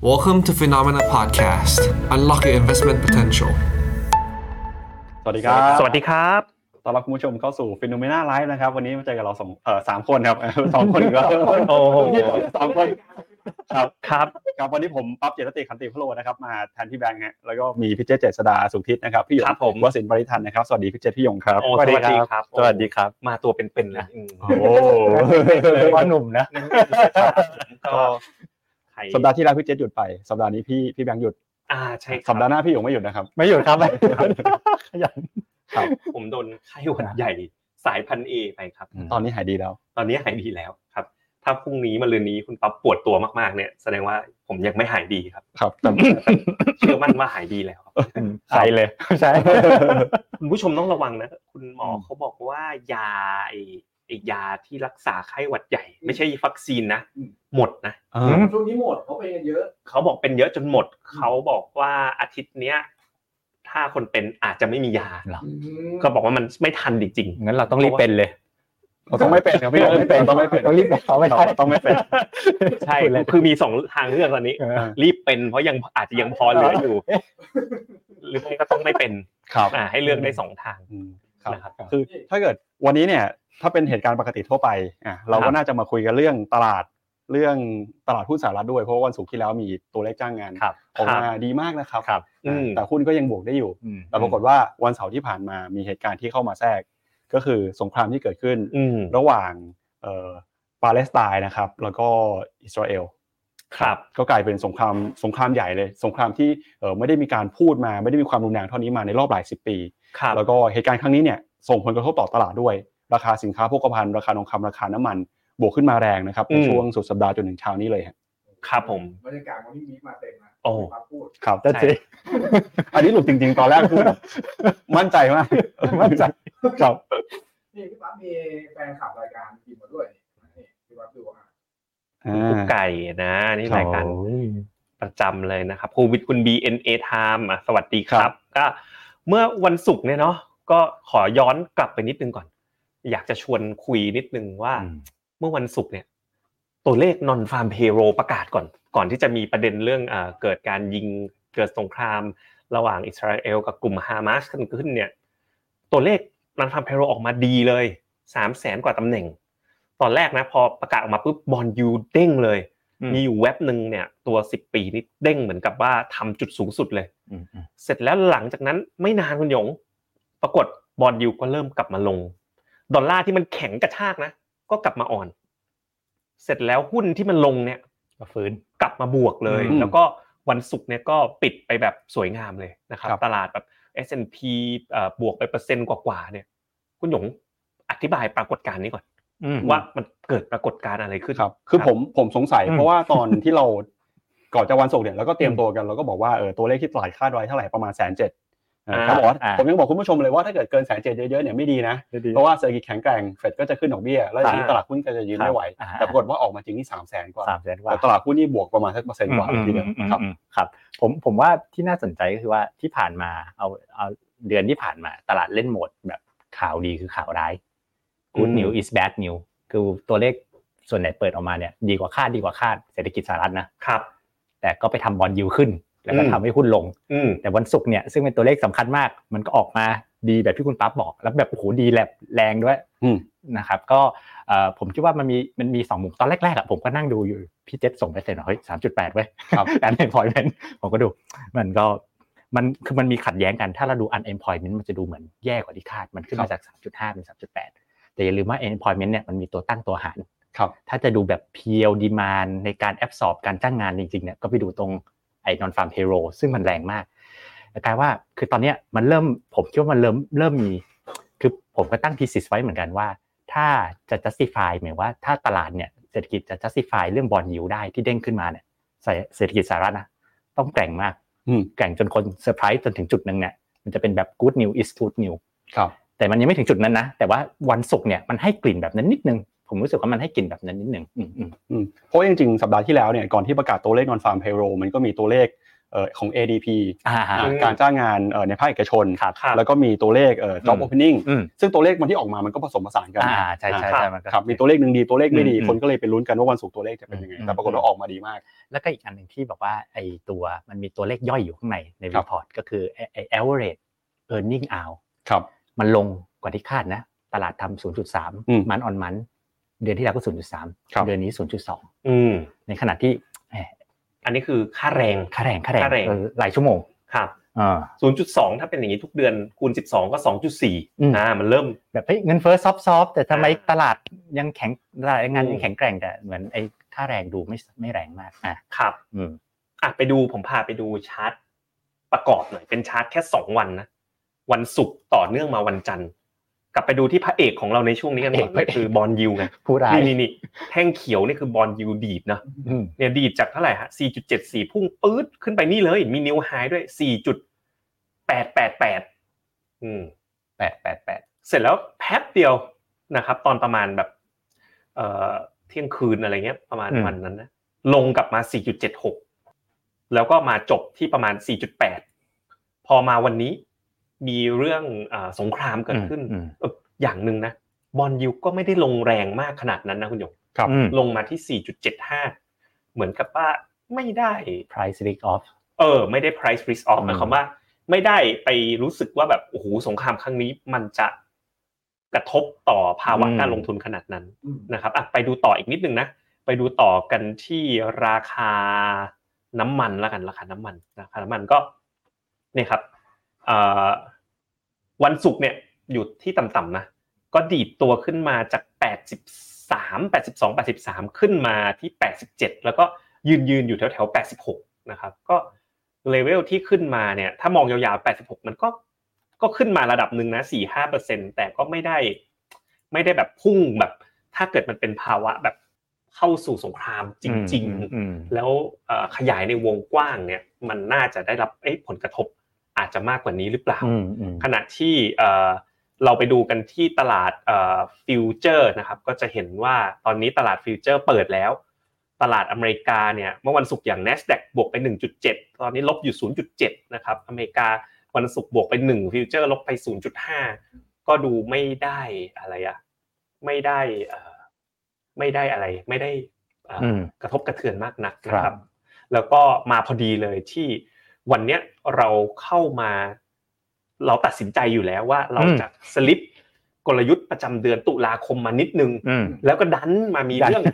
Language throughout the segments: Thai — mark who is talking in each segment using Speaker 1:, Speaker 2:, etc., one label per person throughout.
Speaker 1: Welcome to Phenomena Podcast. Unlock your investment potential.
Speaker 2: สวัสดีครับ
Speaker 3: สวัสดีครับ
Speaker 2: ต้อนรับคุณผู้ชมเข้าสู่ฟิโนเมนาไลฟ์นะครับ วันนี้มาเจอกับเราสองเอ่อสามคนครับ สองคนก็
Speaker 3: โอ้โห
Speaker 2: สองคน ครับ
Speaker 3: ครับ
Speaker 2: ครับวันนี้ผมปั๊บเจตติขันติพโลนะครับ มาแทนพี่แบงค์ฮะ แล้วก็มีพี่เจษเจษดาสุขทิศนะครับ พี่หยง
Speaker 3: ครับผม
Speaker 2: วสินทร์บริทันนะครับ สวัสดีพี่เจษพี่หยงครับ
Speaker 3: โอ้สวัสดีครับ
Speaker 4: สวัสดีครับ
Speaker 3: มาตัวเป็นๆเลยอืม
Speaker 2: โอ้
Speaker 4: ว่าหนุ่มนะ
Speaker 3: ก็ ใคร
Speaker 2: สัปดาห์ที่แล้วพี่เจษหยุดไปสัปดาห์นี้พี่พี่แบงค์หยุด
Speaker 3: อ่าใช่ครับ
Speaker 2: สัปดาห์หน้าพี่หยงไม่หยุดนะครับ
Speaker 4: ไม่หยุดครับไม่หยุดขยัน
Speaker 2: ครับ
Speaker 3: ผมโดนไข้หวัดใหญ่สายพันธุ์เอไปครับ
Speaker 2: ตอนนี้หายดีแล้ว
Speaker 3: ตอนนี้หายดีแล้วครับ ถ้าพรุ่งนี้มะรืนนี้คุณปั๊บปวดตัวมากๆ เนี่ย แสดงว่าผมยังไม่หายดีครับ
Speaker 2: ครับแต่
Speaker 3: เชื่อมั่นว่าหายดีแล้วครับ
Speaker 4: ใช่เลยใช่
Speaker 3: คุณผู้ชมต้องระวังนะ คุณหมอ
Speaker 2: อืม
Speaker 3: เขาบอกว่ายาไอ้ไอ้ยาที่รักษาไข้หวัดใหญ่ ไม่ใช่วัคซีนนะ หมดนะ
Speaker 2: เออ
Speaker 5: ช่วงนี้หมดเขาเป็นกันเยอะ
Speaker 3: เขาบอกเป็นเยอะจนหมด เขาบอกว่าอาทิตย์เนี้ยถ้าคนเป็นอาจจะไม่มียาก็บอกว่ามันไม่ทันจริง
Speaker 4: งั้นเราต้องรีบเป็นเลย
Speaker 2: เราต้องไม่เป็นครับพี่หยงไม่เป็นต้องไม่เป็น
Speaker 4: ต้องรีบเป็นเขาไม่ได้
Speaker 2: ต้องไม่เป็น
Speaker 3: ๆใช่คือมีสองทางเลือกตอนนี้
Speaker 4: เออ
Speaker 3: รีบเป็นเพราะยังอาจจะยังพอเหลืออยู่ หรือไม่ก็ต้องไม่เป็น
Speaker 2: ครับ
Speaker 3: อ่าให้เลือกได้สองทาง
Speaker 2: อืมครับ
Speaker 3: นะครับ
Speaker 2: คือถ้าเกิดวันนี้เนี่ย ถ้าเป็นเหตุการณ์ปกติทั่วไปอะเรา
Speaker 3: ครั
Speaker 2: ก็
Speaker 3: บ
Speaker 2: น่าจะมาคุยกันเรื่องตลาด เรื่องตลาดหุ้นสหรัฐด้วยเพราะว่าวันศุกร์ที่แล้วมีตัวเลขจ้างงาน
Speaker 4: ครับ
Speaker 2: ออกมาดีมากนะครับ
Speaker 4: ครับ
Speaker 3: อืม
Speaker 2: แต่หุ้นก็ยังบวกได้อยู่
Speaker 4: อืม
Speaker 2: แต่ปรากฏว่าวันเสาร์ที่ผ่านมามีเหตุการณ์ที่เข้ามาแทรก ก็คือสงครามที่เกิดขึ้น
Speaker 3: อืม
Speaker 2: ระหว่างเอ่อปาเลสไตน์นะครับ แล้วก็อิสราเอล
Speaker 3: ครับ
Speaker 2: ก็กลายเป็นสงครามสงครามใหญ่เลย สงครามที่เอ่อไม่ได้มีการพูดมาไม่ได้มีความรุนแรงเท่านี้มาในรอบหลายสิบปี
Speaker 3: ครับ
Speaker 2: แล้วก็เหตุการณ์ครั้งนี้เนี่ยส่งผลกระทบต่อตลาดด้วย ราคาสินค้าโภคภัณฑ์ราคาทองคำราคาน้ำมัน บวกขึ้นมาแรงนะครับใน
Speaker 3: อืม
Speaker 2: ช่วงสุดสัปดาห์จนถึงเช้านี้เลยฮะ
Speaker 3: ครับผม
Speaker 5: บรรยากาศวันนี้มีมาเต็มนะ
Speaker 3: โอ้
Speaker 5: มาพูด
Speaker 2: ครับ
Speaker 4: แต่จริง
Speaker 2: อันนี้หลุดจริง ๆ ตอนแรกพูดแบบมั่นใจมากมั่นใจครับ
Speaker 5: นี่พี่ปั๊บมีแฟนขับรายการพิมพ์มาด้วยนี่พี่ปั๊บดูอะ
Speaker 2: อ่
Speaker 3: กุ๊กาไก่นะนี่รายการประจำเลยนะครับคุณวิทย์คุณ BNA Time อะสวัสดีค
Speaker 2: ครั
Speaker 3: รับบก็ เมื่อวันศุกร์เนี่ยเนาะก็ขอย้อนกลับไปนิดนึงก่อน อยากจะชวนคุยนิดนึงว่า
Speaker 4: อืม
Speaker 3: เมื่อวันศุกร์เนี่ย ตัวเลข non farm payroll ประกาศก่อน ก่อนที่จะมีประเด็นเรื่องเอ่อเกิดการยิงเกิดสงคราม ระหว่างอิสราเอลกับกลุ่มฮามาสกันขึ้นเนี่ย ตัวเลข non farm payroll ออกมาดีเลยสามแสนกว่าตำแหน่ง ตอนแรกนะ พอประกาศออกมาปุ๊บบอลยูเด้งเลย
Speaker 4: อืม
Speaker 3: มีอยู่เว็บหนึ่งเนี่ยตัว10ปีนี่เด้งเหมือนกับว่าทำจุดสูงสุดเลย
Speaker 4: อืมอืม
Speaker 3: เสร็จแล้วหลังจากนั้นไม่นานคุณหยง ปรากฏบอลยูก็เริ่มกลับมาลง ดอลลาร์ที่มันแข็งกระชากนะ ก็กลับมาอ่อน เสร็จแล้วหุ้นที่มันลงเนี่ย
Speaker 4: ก็ฟื้น
Speaker 3: กลับมาบวกเลย
Speaker 2: อืม
Speaker 3: แล้วก็วันศุกร์เนี่ยก็ปิดไปแบบสวยงามเลยนะครับ
Speaker 2: ครับ
Speaker 3: ตลาดแบบ S&P เอ่อบวกไปเปอร์เซ็นต์กว่าๆเนี่ย คุณหยงอธิบายปรากฏการณ์นี้ก่อน
Speaker 4: อืม
Speaker 3: ว่ามันเกิดปรากฏการณ์อะไรขึ้น
Speaker 2: ครับ คือผมผมสงสัย
Speaker 4: อืม
Speaker 2: เพราะว่าตอนที่เราก่อนจะวันศุกร์เนี่ยเราก็เตรียมตัวกันเราก็บอกว่าเออตัวเลขที่ตลาดคาดไว้เท่าไหร่ประมาณแสนเจ็ด
Speaker 3: อ่า
Speaker 2: เขาบอกว่า
Speaker 4: อ่า
Speaker 2: ผมยังบอกคุณผู้ชมเลยว่าถ้าเกิดเกินแสนเจ็ดเยอะๆเนี่ยไม่ดีนะ
Speaker 4: ดี
Speaker 2: เพราะว่าเศรษฐกิจแข็งแกร่งเฟดก็จะขึ้นดอกเบี้ย แล้วอย่างนี้
Speaker 3: อ่า
Speaker 2: ตลาดหุ้นก็จะยืนไม่ไหว
Speaker 4: อ่า
Speaker 2: แต่ปรากฏว่าออกมาจริงที่สามแสนกว่า
Speaker 4: สามแสนกว่า
Speaker 2: แต่ตลาดหุ้นนี่บวกประมาณสักเปอร์เซ็นต์กว่าทีเดียว
Speaker 4: อืม
Speaker 2: ครับ
Speaker 4: อืมครับผมผมว่าที่น่าสนใจก็คือว่าที่ผ่านมาเอาเอาเดือนที่ผ่านมาตลาดเล่นโหมดแบบข่าวดีคือข่าวร้าย good
Speaker 3: อืม
Speaker 4: news is bad news คือตัวเลขส่วนไหนเปิดออกมาเนี่ยดีกว่าคาดดีกว่าคาดเศรษฐกิจสหรัฐนะครับ แต่ก็ไปทำบอลยูขึ้น แล้วก็
Speaker 3: อืม
Speaker 4: ทำให้หุ้นลง
Speaker 3: อืม
Speaker 4: แต่วันศุกร์เนี่ยซึ่งเป็นตัวเลขสำคัญมาก มันก็ออกมาดีแบบที่คุณปั๊บบอก แล้วแบบโอ้โหดีแลบแรงด้วย
Speaker 2: อืม
Speaker 4: นะครับก็เอ่อผมคิดว่ามันมีมันมีสองมุมตอนแรกๆอะผมก็นั่งดูอยู่พี่เจษส่งไปเสร็จเฮ้ยสามจุดแปดเว้ย
Speaker 2: ครับ
Speaker 4: unemployment ผมก็ดู มันก็มันคือมันมีขัดแย้งกันถ้าเราดู unemployment มันจะดูเหมือนแย่กว่าที่คาดมันขึ้นมาจาก 3.5 เป็น 3.8 แต่อย่าลืมว่า employment เนี่ยมันมีตัวตั้งตัวหาร
Speaker 2: ครับ
Speaker 4: ถ้าจะดูแบบ PL demand ในการ absorb การจ้างงานจริงๆเนี่ยก็ไปดูตรง ไอ้ non farm payroll ซึ่งมันแรงมากแต่กลายว่าคือตอนเนี้ยมันเริ่มผมคิดว่ามันเริ่มเริ่มมีคือผมก็ตั้ง thesis ไว้เหมือนกันว่า ถ้าจะ justify หมายว่าถ้าตลาดเนี่ยเศรษฐกิจจะ justify เรื่องบอลยิวได้ที่เด้งขึ้นมาเนี่ยเศรษฐกิจสหรัฐนะต้องแกร่งมาก
Speaker 2: อืม
Speaker 4: แกร่งจนคนเซอร์ไพรส์จนถึงจุดหนึ่งเนี่ยมันจะเป็นแบบ good news is good news
Speaker 2: ครับ
Speaker 4: แต่มันยังไม่ถึงจุดนั้นนะ แต่ว่าวันศุกร์เนี่ยมันให้กลิ่นแบบนั้นนิดนึง ผมรู้สึกว่ามันให้กลิ่นแบบนั้นนิดนึงอืมอืม
Speaker 2: อืมเพราะจริงๆ สัปดาห์ที่แล้วเนี่ยก่อนที่ประกาศตัวเลข non farm payroll มันก็มีตัวเลขเอ่อของ ADP
Speaker 4: อ่าฮะ
Speaker 2: อ่าการจ้างงานเอ่อในภาคเอกชน
Speaker 4: ครับ
Speaker 3: ครับ
Speaker 2: แล้วก็มีตัวเลขเอ่อ job
Speaker 4: อืม
Speaker 2: opening
Speaker 4: อืม
Speaker 2: ซึ่งตัวเลขมันที่ออกมามันก็ผสมผสานกัน
Speaker 4: อ่าใช่ใช่
Speaker 2: อ่า
Speaker 4: ใช่มันก็
Speaker 2: ครับมีตัวเลขหนึ่งดีตัวเลขไม่ดี
Speaker 4: อืม
Speaker 2: คนก็เลยไปลุ้นกันว่าวันศุกร์ตัวเลขจะเป็นยังไง
Speaker 4: อืม
Speaker 2: แต่ปรากฏว่าออกมาดีมาก
Speaker 4: แล้วก็อีกอันหนึ่งที่บอกว่าไอ้ตัวมันมีตัวเลขย่อยอยู่ข้างในใน
Speaker 2: ครั
Speaker 4: รี
Speaker 2: บ
Speaker 4: พอร์ตก็คือไอ้ไอ้ average earning out
Speaker 2: ครับ
Speaker 4: มันลงกว่าที่คาดนะ ตลาดทำ
Speaker 2: อืม
Speaker 4: 0.3 มันออนมัน เดือนที่แล้วก็
Speaker 2: ครับ
Speaker 4: 0.3 เดือนนี้ 0.2
Speaker 3: อืม
Speaker 4: ในขณะที่แหม
Speaker 3: อันนี้คือค่าแรง
Speaker 4: ค่าแรงค่าแรง
Speaker 3: ค่าแรง
Speaker 4: เออหลายชั่วโมง
Speaker 3: ครับ
Speaker 4: อ่า
Speaker 3: 0.2 ถ้าเป็นอย่างนี้ทุกเดือนคูณ 12 ก็ 2.4
Speaker 4: อืม
Speaker 3: อ่ามันเริ่ม
Speaker 4: แบบเฮ้ยเงินเฟ้อ soft soft แต่ทำไม
Speaker 3: อ่า
Speaker 4: ตลาดยังแข็งตลาดแรงงาน
Speaker 3: อืม
Speaker 4: ยังแข็งแกร่งแต่เหมือนไอ้ค่าแรงดูไม่ไม่แรงมากอะ
Speaker 3: ครับ
Speaker 4: อืม
Speaker 3: อะไปดูผมพาไปดูชาร์ตประกอบหน่อยเป็นชาร์ตแค่ 2 วันนะวันศุกร์ต่อเนื่องมาวันจันทร์ก ลับไปดูที่พระเอกของเราในช่วงนี้กันก่อน
Speaker 4: พระ
Speaker 3: ก็
Speaker 4: เอก
Speaker 3: คือบอลยูไง
Speaker 4: ผู้ร้าย
Speaker 3: นี่นี่นี่แท่งเขียวนี่คือบอลยูดีดนะ
Speaker 4: อืม
Speaker 3: เนี่ยดีดจากเท่าไหร่ฮะ 4.74 พุ่งปื๊ดขึ้นไปนี่เลย มีนิวไฮด้วย 4.888 อืม
Speaker 4: แปดแปดแปด
Speaker 3: เสร็จแล้วแป๊บเดียวนะครับ ตอนประมาณแบบ เอ่อเที่ยงคืนอะไรเงี้ย ประมาณวันนั้นนะลงกลับมา 4.76 แล้วก็มาจบที่ประมาณ 4.8 พอมาวันนี้ มีเรื่องอาสงครามเกิดขึ้น
Speaker 4: อืม
Speaker 3: เอ่ออย่างหนึ่งนะบอลยูก็ไม่ได้ลงแรงมากขนาดนั้นนะคุณหยก
Speaker 2: ครับ
Speaker 4: อืม
Speaker 3: ลงมาที่ 4.75 เหมือนกับว่าไม่ได้
Speaker 4: price risk off
Speaker 3: เออ ไม่ได้ price risk off
Speaker 4: อืม
Speaker 3: หมายความว่า ไม่ได้ไปรู้สึกว่าแบบโอ้โหสงครามครั้งนี้มันจะกระทบต่อภาวะการลงทุนขนาดนั้น
Speaker 5: อืม
Speaker 3: นะครับอะไปดูต่ออีกนิดนึงนะไปดูต่อกันที่ราคาน้ำมันแล้วกันราคาน้ำมันราคาน้ำมันก็เนี่ยครับเอ่อ วันศุกร์เนี่ยอยู่ที่ต่ำๆนะก็ดีดตัวขึ้นมาจาก 83 82 83 ขึ้นมาที่ 87 แล้วก็ยืนยืนอยู่แถวแถวๆ86 นะครับ ก็เลเวลที่ขึ้นมาเนี่ย ถ้ามองยาวๆ 86 มันก็ก็ขึ้นมาระดับหนึ่งนะ 4-5%แต่ก็ไม่ได้ไม่ได้แบบพุ่งแบบ ถ้าเกิดมันเป็นภาวะแบบเข้าสู่สงครามจริงๆ
Speaker 4: อืม
Speaker 3: แล้วเอ่อขยายในวงกว้างเนี่ย มันน่าจะได้รับเอ๊ะผลกระทบ อาจจะมากกว่านี้หรือเปล่า
Speaker 4: อืมอืม
Speaker 3: ขณะที่เอ่อเราไปดูกันที่ตลาด future นะครับก็จะเห็นว่าตอนนี้ตลาด future เปิดแล้ว ตลาดอเมริกาเนี่ยเมื่อวันศุกร์อย่าง NASDAQ บวกไป 1.7 ตอนนี้ลบอยู่ 0.7 นะครับอเมริกาวันศุกร์บวกไป1 future ลบไป 0.5 ก็ดูไม่ได้อะไรอะไม่ได้เอ่อไม่ได้อะไร ไม่ได้เอ่ออ
Speaker 4: ม
Speaker 3: กระทบกระเทือนมากนักนะค
Speaker 4: ครั
Speaker 3: รับ
Speaker 4: บ
Speaker 3: แล้วก็มาพอดีเลยที่ วันเนี้ยเราเข้ามา เราตัดสินใจอยู่แล้วว่าเรา
Speaker 4: อืม
Speaker 3: จะสลิปกลยุทธ์ประจำเดือนตุลาคมมานิดนึง
Speaker 4: อืม
Speaker 3: แล้วก็ดันมามี
Speaker 4: ดัน
Speaker 3: เรื่อง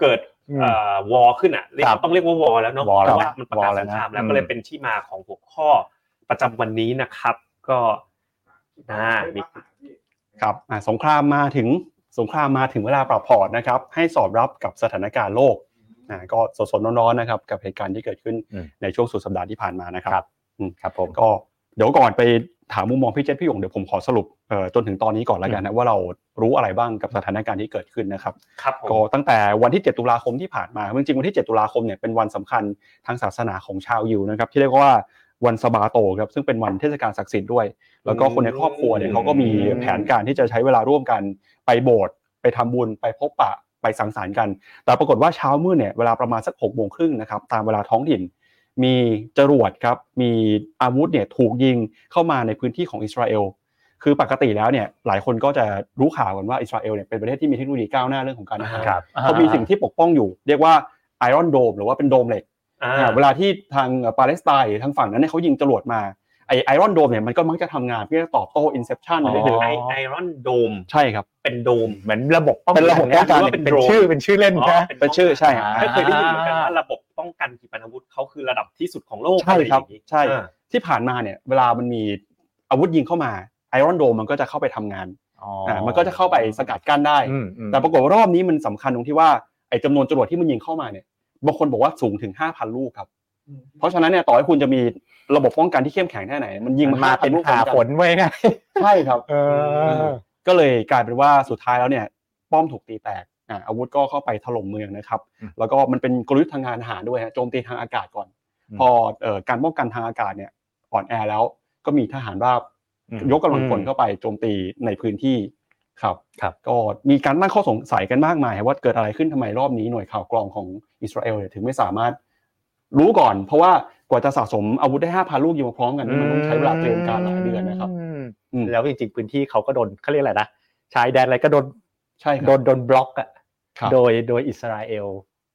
Speaker 3: เกิด
Speaker 4: อืม
Speaker 3: เอ่อวอขึ้นอะเรียก
Speaker 4: ครับ
Speaker 3: ต้องเรียกว่าวอแล้วเนาะ
Speaker 4: วอ
Speaker 3: เพ
Speaker 4: แล้ว
Speaker 3: ราะว่า
Speaker 4: นะ
Speaker 3: มันประกาศ
Speaker 4: วอแล้
Speaker 3: ส
Speaker 4: ว
Speaker 3: ง
Speaker 4: นะ
Speaker 3: ครามแล้ว
Speaker 4: อืม
Speaker 3: ก็เลยเป็นที่มาของหัวข้อประจำวันนี้นะครับ ก็อ่ามี
Speaker 2: ครับอ่าสงครามมาถึงสงครามมาถึงเวลาปรับพอร์ตนะครับ ให้สอดรับกับสถานการณ์โลก อ่าก็สดๆร้อนๆนะครับกับเหตุการณ์ที่เกิดขึ้น
Speaker 4: อืม
Speaker 2: ในช่วงสุดสัปดาห์ที่ผ่านมานะครับ
Speaker 4: ครับ
Speaker 2: อืม
Speaker 4: ครับผม
Speaker 2: ก็เดี๋ยวก่อนไปถามมุมมองพี่เจษพี่หยงเดี๋ยวผมขอสรุปเอ่อจนถึงตอนนี้ก่อนแล้วกันนะว่าเรารู้อะไรบ้างกับสถานการณ์ที่เกิดขึ้นนะครับ
Speaker 3: ครับผม
Speaker 2: ก็ตั้งแต่วันที่ 7 ตุลาคมที่ผ่านมาจริงๆวันที่ 7 ตุลาคมเนี่ยเป็นวันสำคัญทางศาสนาของชาวยิวนะครับที่เรียกว่าวันสบาโตครับซึ่งเป็นวันเทศกาลศักดิ์สิทธิ์ด้วย แล้วก็คนในครอบครัวเนี่ยเขาก็มีแผนการที่จะใช้เวลาร่วมกันไปโบสถ์ไปทำบุญไปพบปะ ไปสังสรรค์กัน แต่ปรากฏว่าเช้ามืดเนี่ยเวลาประมาณสัก6กโมงครึ่งนะครับตามเวลาท้องถิ่น มีจรวดครับมีอาวุธเนี่ยถูกยิงเข้ามาในพื้นที่ของอิสราเอลคือปกติแล้วเนี่ยหลายคนก็จะรู้ข่าวกันว่าอิสราเอลเนี่ยเป็นประเทศที่มีเทคโนโลยีก้าวหน้าเรื่องของการทหาร
Speaker 4: ครับ
Speaker 2: เขามีสิ่งที่ปกป้องอยู่ เรียกว่าIron Dome หรือว่าเป็นโดมเหล็ก
Speaker 3: อ่า
Speaker 2: อ่าเวลาที่ทางปาเลสไตน์ทางฝั่งนั้นเนี่ยเขายิงจรวดมา ไอ Iron Dome เนี่ยมันก็มักจะทำงานเพื่อตอบโต้ interception
Speaker 4: อ๋อ
Speaker 2: นิดนึง
Speaker 3: ไอ Iron Dome
Speaker 2: ใช่ครับ
Speaker 3: เป็นโดม
Speaker 4: เหมือนระบบป้อง
Speaker 2: เป็นระบบป้องกัน
Speaker 4: หรืว่าเป็นชื่อเป็นชื่อเล่น
Speaker 3: อ๋อ
Speaker 4: ใช่ไหม
Speaker 2: เป็นชื่อใช่ครับ
Speaker 3: ไม่เคยได้ยินเหมือนกันว่าระบบป้องกันขีปนาวุธเขาคือระดับที่สุดของโลก
Speaker 2: ใช่ครับ
Speaker 3: อะไอย่างนี้
Speaker 2: ใช่
Speaker 3: อ่า
Speaker 2: ที่ผ่านมาเนี่ยเวลามันมีอาวุธยิงเข้ามา Iron Dome มันก็จะเข้าไปทำงาน
Speaker 4: อ๋อ
Speaker 2: อ่ามันก็จะเข้าไปสกัดกั้นได้
Speaker 4: อืมอืม
Speaker 2: แต่ปรากฏว่ารอบนี้มันสำคัญตรงที่ว่าไอ้จำนวนจรวดที่มันยิงเข้ามาเนี่ยบางคนบอกว่าสูงถึง5,000ลูกครับ เพราะฉะนั้นเนี่ยต่อให้คุณจะมีระบบป้องกันที่เข้มแข็งแค่ไหน มันยิง
Speaker 4: มัน
Speaker 2: มา
Speaker 4: มาเป็น
Speaker 2: 5,000ลูก
Speaker 4: หา
Speaker 2: พร้อม
Speaker 4: ผ
Speaker 2: กัน
Speaker 4: ลไว้ไง
Speaker 2: ใช่ครับ
Speaker 4: เออ
Speaker 2: ก็เลยกลายเป็นว่าสุดท้ายแล้วเนี่ย ป้อมถูกตีแตกอ่าอาวุธก็เข้าไปถล่มเมืองนะครับ
Speaker 4: อืม
Speaker 2: แล้วก็มันเป็นกลยุทธ์ทางการทหารด้วยฮะโจมตีทางอากาศก่อน
Speaker 4: อืม
Speaker 2: พอเอ่อการป้องกันทางอากาศเนี่ยอ่อนแอแล้วก็มีทหารราบ
Speaker 4: อืม
Speaker 2: ยกกำลังพลเข้าไปโจมตีในพื้นที่ครับ
Speaker 4: ครับ
Speaker 2: ก็มีการตั้งข้อสงสัยกันมากมายว่าเกิดอะไรขึ้นทำไมรอบนี้หน่วยข่าวกรองของอิสราเอลเนี่ยถึงไม่สามารถ รู้ก่อน เพราะว่ากว่าจะสะสมอาวุธได้ห้าพันลูกยิงมาพร้อมกันนี่มันต้องใช้เวลาเตรียมการหลายเดือนนะครับ
Speaker 4: ม
Speaker 2: อืม
Speaker 4: แล้วจริงๆพื้นที่เขาก็โดนเขาเรียกอะไรนะชายแดนอะไรก็โดน
Speaker 2: ใช่ค
Speaker 4: โด
Speaker 2: รับ
Speaker 4: นโดนบล็อกอะ
Speaker 2: ครับ
Speaker 4: โดยโดยอิสราเอล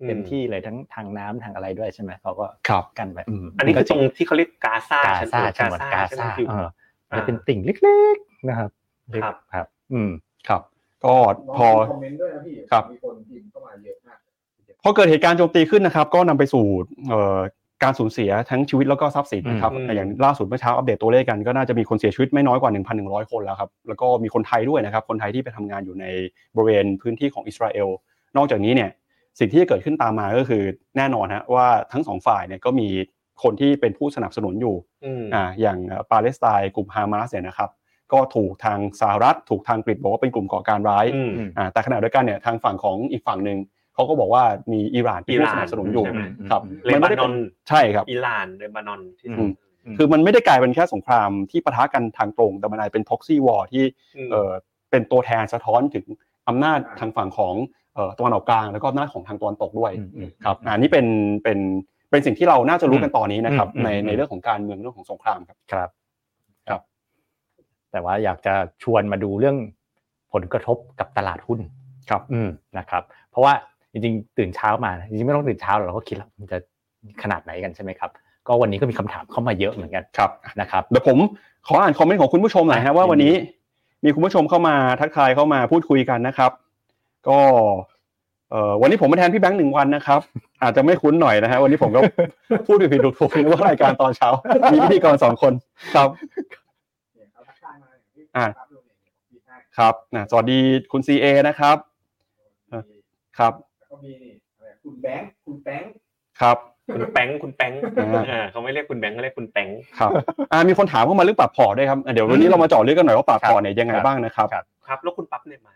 Speaker 3: อืม
Speaker 4: เต็มที่เลยทั้งทางน้ำทางอะไรด้วยใช่ไหมเขาก็
Speaker 2: ครับ
Speaker 4: กันไปม
Speaker 3: อันนี้คือตรงที่เขาเรียกกาซากา
Speaker 4: ซา
Speaker 3: ฉ
Speaker 4: ฉ
Speaker 3: น
Speaker 4: น
Speaker 3: ว
Speaker 4: วนน
Speaker 3: กากาซา
Speaker 4: ซา
Speaker 3: ใช่ไหม
Speaker 4: เออ
Speaker 3: อ่า
Speaker 4: จะเป็นติ่งเล็กๆนะครับเล็ก
Speaker 3: ครับ
Speaker 4: ครับ อืม
Speaker 2: ครับ ก็พอ
Speaker 5: คอมเมนต์ด้วยนะพี่
Speaker 2: ครับ
Speaker 5: มีคนพิมพ์เข้ามาเยอะมาก
Speaker 2: พอเกิดเหตุการณ์โจมตีขึ้นนะครับ ก็นำไปสู่เอ่อการสูญเสียทั้งชีวิตแล้วก็ทรัพย์สินนะครับ
Speaker 3: อืม
Speaker 2: อย่างล่าสุดเมื่อเช้าอัปเดตตัวเลขกันก็น่าจะมีคนเสียชีวิตไม่น้อยกว่า 1,100 คนแล้วครับแล้วก็มีคนไทยด้วยนะครับคนไทยที่ไปทำงานอยู่ในบริเวณพื้นที่ของอิสราเอลนอกจากนี้เนี่ยสิ่งที่จะเกิดขึ้นตามมาก็คือแน่นอนฮะว่าทั้งสองฝ่ายเนี่ยก็มีคนที่เป็นผู้สนับสนุนอยู่
Speaker 3: อืม
Speaker 2: อ่าอย่างเอ่อปาเลสไตน์กลุ่มฮามาสเนี่ยนะครับก็ถูกทางสหรัฐถูกทางอังกฤษบอกว่าเป็นกลุ่มก่อการร้าย
Speaker 3: อืม
Speaker 2: อ่าแต่ขณะเดียวกันเนี่ยทางฝั่งของอีกฝั่งหนึ่ง เขาก็บอกว่ามีอิหร่านเป็นผู้สนับสนุนอยู่
Speaker 3: ใช่ไหม
Speaker 2: ครับ
Speaker 3: เล
Speaker 2: มัน
Speaker 3: บา
Speaker 2: ไม่ได้
Speaker 3: น
Speaker 2: เป็
Speaker 3: อน
Speaker 2: นใช่ครับ
Speaker 3: อิหร่านเลบานอนที่
Speaker 2: อืมคือมันไม่ได้กลายเป็นแค่สงครามที่ปะทะกันทางตรง แต่มันกลายเป็น proxy war ที่
Speaker 3: อืม
Speaker 2: เอ่อเป็นตัวแทนสะท้อนถึงอำนาจทางฝั่งของเอ่อตะวันออกกลางแล้วก็อำนาจของทางตะวันตกด้วย
Speaker 4: อืมอืม
Speaker 2: ครับอันนี้เป็นเป็นเป็นสิ่งที่เราน่าจะรู้กันตอนนี้นะครับ
Speaker 4: อืม
Speaker 2: ใน
Speaker 4: อืม
Speaker 2: ในเรื่องของการเมืองเรื่องของสงครามครับ
Speaker 4: ครับ
Speaker 2: ครับ
Speaker 4: แต่ว่าอยากจะชวนมาดูเรื่องผลกระทบกับตลาดหุ้น
Speaker 2: ครับ
Speaker 4: อืมนะครับ เพราะว่า จริงๆ ตื่นเช้ามาจริงๆไม่ต้องตื่นเช้าหรอกเราก็คิดแล้วมันจะขนาดไหนกันใช่ไหมครับ ก็วันนี้ก็มีคำถามเข้ามาเยอะเหมือนกัน
Speaker 2: ครับ
Speaker 4: นะครับ
Speaker 2: เดี๋ยวผมขออ่านคอมเมนต์ของคุณผู้ชมหน่อยฮะ
Speaker 4: อะ
Speaker 2: ว่าวันนี้
Speaker 4: ยินดี
Speaker 2: มีคุณผู้ชมเข้ามาทักทายเข้ามาพูดคุยกันนะครับ ก็เอ่อวันนี้ผมมาแทนพี่แบงค์หนึ่งวันนะครับ อาจจะไม่คุ้นหน่อยนะฮะวันนี้ผมก็พูดผิดๆถูกๆนึกว่ารายการตอนเช้า มีพิธีกรสองคนครับ
Speaker 5: เนี่ยเขาทักทายมาอย่างที่
Speaker 2: อ่า
Speaker 5: ครับลงเนี่ยผมพิมพ์ให้
Speaker 2: ครับนะสวัสดีคุณ CA นะครับครับ
Speaker 5: แล้วก็ มีนี่อะไรคุณแบงค์คุณแบงค์
Speaker 2: ครับ
Speaker 3: คุณแป้งคุณแป้ง
Speaker 2: อ่า
Speaker 3: อ่าเขาไม่เรียกคุณแบงค์เขาเรียกคุณแป้ง
Speaker 2: ครับอ่ามีคนถามเข้ามาเรื่องปรับพอร์ตด้วยครับอะเดี๋ยววันนี้เรามาเจาะเรื่องกันหน่อยว่าปรับพอร์ตเนี่ยยังไงบ้างนะครับ
Speaker 4: ครับ
Speaker 3: ครับ แล้วคุณปั๊บเนี่ยมา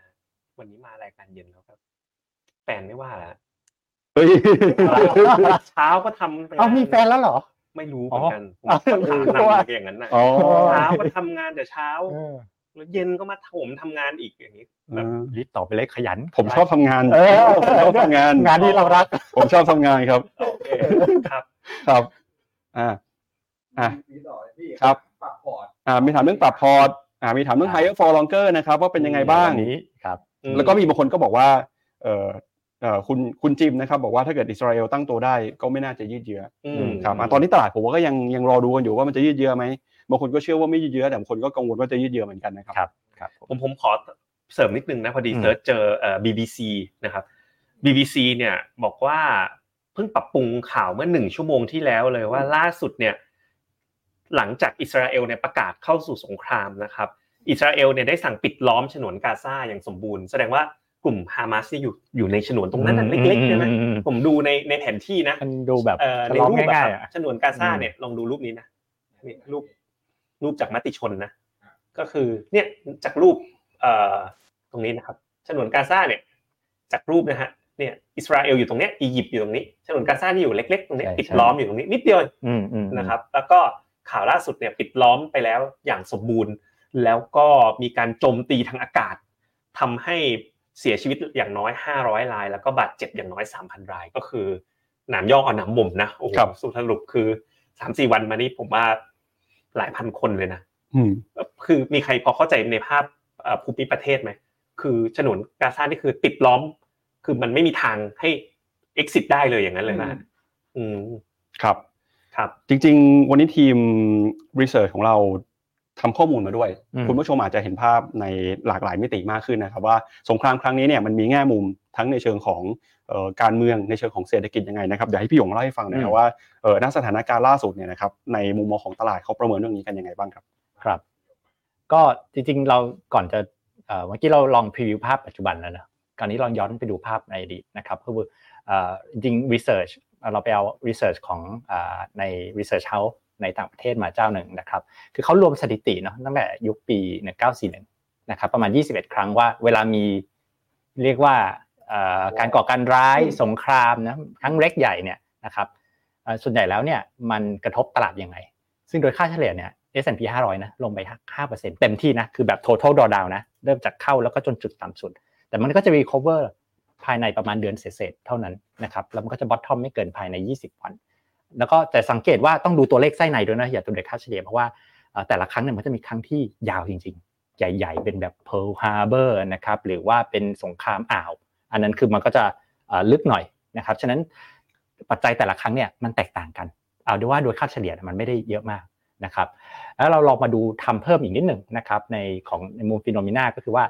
Speaker 3: วันนี้มารายการเย็นแล้วครับแฟนไม่ว่าแล้ว
Speaker 2: เฮ้ย
Speaker 3: เช้าก็ทำไป
Speaker 4: เอามีแฟนแล้วเหรอ
Speaker 3: ไม่รู้เหมือนกันผม
Speaker 4: อ๋อ
Speaker 3: ก็ถามนำอย่างนั้นนะ
Speaker 2: อ๋อ
Speaker 3: เช้าก็ทำงานแต่เช้า แล้วเย็นก็มาผมทำงานอีกอย่างนี้แบบ
Speaker 4: รีบต่อไปเลยขยัน
Speaker 2: ผมชอบทำงาน
Speaker 4: เออ
Speaker 2: ผมชอบทำงาน
Speaker 4: งานที่เรารัก
Speaker 2: ผมชอบทำงานครับ
Speaker 3: โอเคครับ
Speaker 2: ครับ อ่า อะ
Speaker 5: มีต่อเลยพี่
Speaker 2: ครับ
Speaker 5: ปรับพอร์ต
Speaker 2: อ่ามีถามเรื่องปรับพอร์ตอ่ามีถามเรื่อง higher for longer นะครับว่าเป็นยังไงบ้าง
Speaker 4: วันนี้ครับ
Speaker 2: แล้วก็มีบางคนก็บอกว่า เออเออคุณคุณจิมนะครับ บอกว่าถ้าเกิดอิสราเอลตั้งตัวได้ก็ไม่น่าจะยืดเยื้อ
Speaker 3: อืม
Speaker 2: ครับอะตอนนี้ตลาดผมว่าก็ยังยังรอดูกันอยู่ว่ามันจะยืดเยื้อไหม บางคนก็เชื่อว่าไม่ยืดเยื้อแต่บางคนก็กังวลว่าจะยืดเยื้อเหมือนกันนะครับ
Speaker 4: ครับครับผม
Speaker 3: ผมผมขอเสริมนิดนึงนะพอดี
Speaker 4: อืม
Speaker 3: search เจอเอ่อ BBC นะครับ BBC เนี่ยบอกว่าเพิ่งปรับปรุงข่าวเมื่อหนึ่งชั่วโมงที่แล้วเลยว่าล่าสุดเนี่ยหลังจากอิสราเอลเนี่ยประกาศเข้าสู่สงครามนะครับอิสราเอลเนี่ยได้สั่งปิดล้อมฉนวนกาซาอย่างสมบูรณ์แสดงว่ากลุ่มฮามาสที่อยู่อยู่ในฉนวนตรงนั้นนะ
Speaker 4: อืม
Speaker 3: เล็กๆเนี่ยนะ
Speaker 4: อืมอืม
Speaker 3: ผมดูในในแผนที่นะ
Speaker 4: มันดูแบบ
Speaker 3: เอ่อใน
Speaker 4: ล้อม
Speaker 3: รูป
Speaker 4: ง่าย
Speaker 3: อะ
Speaker 4: ๆอะ
Speaker 3: ฉนวนกาซาเนี่ยลองดูรูปนี้นะนี่รูป รูปจากมติชนนะ ก็คือเนี่ยจากรูปเอ่อตรงนี้นะครับฉนวนกาซาเนี่ยจากรูปนะฮะเนี่ยอิสราเอลอยู่ตรงเนี้ยอียิปต์อยู่ตรงนี้ฉนวนกาซานี่อยู่เล็กๆตรงนี้
Speaker 4: ใช่
Speaker 3: ปิด
Speaker 4: ใช่
Speaker 3: ล้อมอยู่ตรงนี้นิดเดียว
Speaker 4: อืมอืม
Speaker 3: นะครับ แล้วก็ข่าวล่าสุดเนี่ยปิดล้อมไปแล้วอย่างสมบูรณ์ แล้วก็มีการโจมตีทางอากาศทำให้เสียชีวิตอย่างน้อย 500 ราย แล้วก็บาดเจ็บอย่างน้อย 3,000 รายก็คือหนามย่อเอาหนามหม่มนะโอ้โห
Speaker 2: ครับ
Speaker 3: สุดสรุปคือสามสี่วันมานี้ผมว่า หลายพันคนเลยนะ
Speaker 2: อืม
Speaker 3: คือมีใครพอเข้าใจในภาพเอ่อภูมิประเทศไหมคือฉนวนกาซานี่คือติดล้อม คือมันไม่มีทางให้ exit ได้เลยอย่างนั้นเลยนะอืม
Speaker 2: ครับ
Speaker 3: ครับ
Speaker 2: จริง ๆ วันนี้ทีมรีเสิร์ชของเรา ทำข้อมูลมาด้วย
Speaker 4: อืม
Speaker 2: คุณผู้ชมอาจจะเห็นภาพในหลากหลายมิติมากขึ้นนะครับว่าสงครามครั้งนี้เนี่ยมันมีแง่มุมทั้งในเชิงของเอ่อการเมืองในเชิงของเศรษฐกิจยังไงนะครับเดี๋ยวให้พี่หยงเล่าให้ฟังหนะครับว่าเอ่อณสถานการณ์ล่าสุดเนี่ยนะครับในมุมมองของตลาดเขาประเมินเรื่องนี้กันยังไงบ้างครับ
Speaker 4: ครับ ก็จริงๆเราก่อนจะเอ่อเมื่อกี้เราลองพรีวิวภาพปัจจุบันแล้วนะคราวนี้ลองย้อนไปดูภาพในอดีตนะครับก็คือเอ่อจริงๆ research เราไปเอา research ของอ่าใน research house ในต่างประเทศมาเจ้าหนึ่งนะครับ คือเขารวมสถิติเนาะตั้งแต่ยุคปี 1941 นะครับ ประมาณ 21 ครั้งว่า เวลามีเรียกว่าเอ่อการก่อการร้ายสงครามนะทั้งเล็กใหญ่เนี่ยนะครับเอ่อส่วนใหญ่แล้วเนี่ยมันกระทบตลาดยังไง ซึ่งโดยค่าเฉลี่ยเนี่ย S&P 500 นะ ลงไป 5%เต็มที่นะ คือแบบ total drawdown นะ เริ่มจากเข้าแล้วก็จนจุดต่ำสุด แต่มันก็จะ recover ภายในประมาณเดือนเศษๆเท่านั้นนะครับ แล้วมันก็จะ bottom ไม่เกินภายใน 20 วัน แล้วก็แต่สังเกตว่าต้องดูตัวเลขไส้ในด้วยนะอย่าตัวเลขค่าเฉลี่ยเพราะว่าแต่ละครั้งเนี่ยมันจะมีครั้งที่ยาวจริง ๆ ใหญ่ ๆ เป็นแบบ Pearl Harbor นะครับหรือว่าเป็นสงครามอ่าว อันนั้นคือมันก็จะลึกหน่อยนะครับฉะนั้นปัจจัยแต่ละครั้งเนี่ยมันแตกต่างกันเอาด้วยว่าโดยค่าเฉลี่ยมันไม่ได้เยอะมากนะครับแล้วเราลองมาดูทำเพิ่มอีกนิดหนึ่งนะครับในของในมุม FINNOMENA ก็คือว่า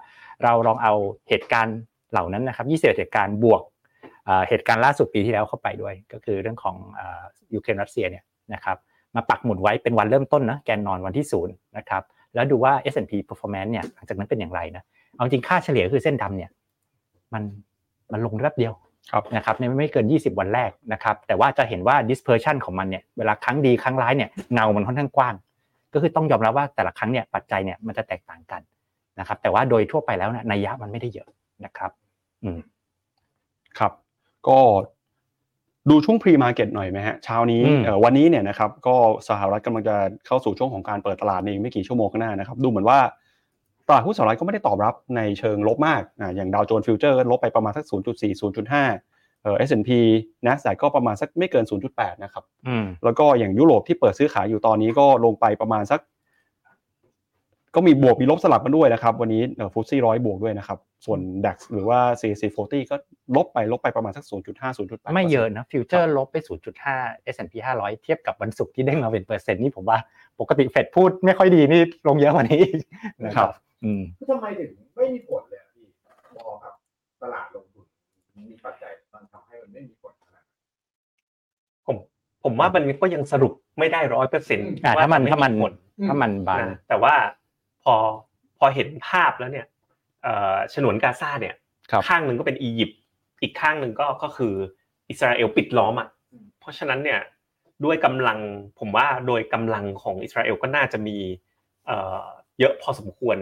Speaker 4: เราลองเอาเหตุการณ์เหล่านั้นนะครับยี่สิบเหตุการณ์บวก เอ่อเหตุการณ์ล่าสุดปีที่แล้วเข้าไปด้วย ก็คือเรื่องของเอ่อยูเครนรัสเซียเนี่ยนะครับมาปักหมุดไว้เป็นวันเริ่มต้นนะแกนนอนวันที่ศูนย์นะครับแล้วดูว่า S&P performance เนี่ยหลังจากนั้นเป็นอย่างไรนะเอาจริงค่าเฉลี่ยก็คือเส้นดำเนี่ยมันมันลงแป๊บเดียว
Speaker 2: ครับ
Speaker 4: นะครับในไม่เกิน 20 วันแรกนะครับแต่ว่าจะเห็นว่า dispersion ของมันเนี่ยเวลาครั้งดีครั้งร้ายเนี่ยเงามันค่อนข้างกว้าง ก็คือต้องยอมรับว่าแต่ละครั้งเนี่ยปัจจัยเนี่ยมันจะแตกต่างกันนะครับแต่ว่าโดยทั่วไปแล้วเนี่ยนัยยะมันไม่ได้เยอะนะครับอืม
Speaker 2: ครับ ก็ดูช่วง pre market หน่อยไหมฮะเช้านี้
Speaker 4: อืม
Speaker 2: เอ่อวันนี้เนี่ยนะครับก็สหรัฐกำลังจะเข้าสู่ช่วงของการเปิดตลาดในอีกไม่กี่ชั่วโมงข้างหน้านะครับดูเหมือนว่าตลาดหุ้นสหรัฐก็ไม่ได้ตอบรับในเชิงลบมากอ่าอย่างดาวโจนส์ future ลบไปประมาณสัก 0.4 0.5 เอ่อ S&P NASDAQ ก็ประมาณสักไม่เกิน 0.8 นะครับ
Speaker 4: อืม
Speaker 2: แล้วก็อย่างยุโรปที่เปิดซื้อขายอยู่ตอนนี้ก็ลงไปประมาณสัก ก็มีบวกมีลบสลับกันด้วยนะครับ วันนี้ FTSE ร้อยบวกด้วยนะครับ ส่วน DAX หรือว่า CAC 40ก็ลบไปลบไปประมาณสัก 0.5 0.8
Speaker 4: ไม่เยอะนะ future ลบไป 0.5 S&P 500 เทียบกับวันศุกร์ที่ได้มาเป็นเปอร์เซ็นต์นี่ผมว่าปกติเฟดพูดไม่ค่อยดีนี่ลงเยอะกว่านี้อีกนะครับอืม
Speaker 5: ทำไมถึงไม่มีผลเลยอะพี่มองกับตลาดลงทุนมีปัจจัยมันทำให้มันไม่มีผลขนาดนั้น
Speaker 3: ผมผมว่ามันก็ยังสรุปไม่ได้ร้อยเปอร์เซ็นต์
Speaker 4: อ่าถ้ามันถ้ามัน
Speaker 3: ผล
Speaker 4: ถ้ามันบาน
Speaker 3: นะแต่ว่า พอพอเห็นภาพแล้วเนี่ยเอ่อฉนวนกาซาเนี่ย
Speaker 2: ครับ
Speaker 3: ข้างหนึ่งก็เป็นอียิปต์อีกข้างหนึ่งก็ก็คืออิสราเอลปิดล้อมอะเพราะฉะนั้นเนี่ยด้วยกำลังผมว่าโดยกำลังของอิสราเอลก็น่าจะมีเอ่อเยอะพอสมควร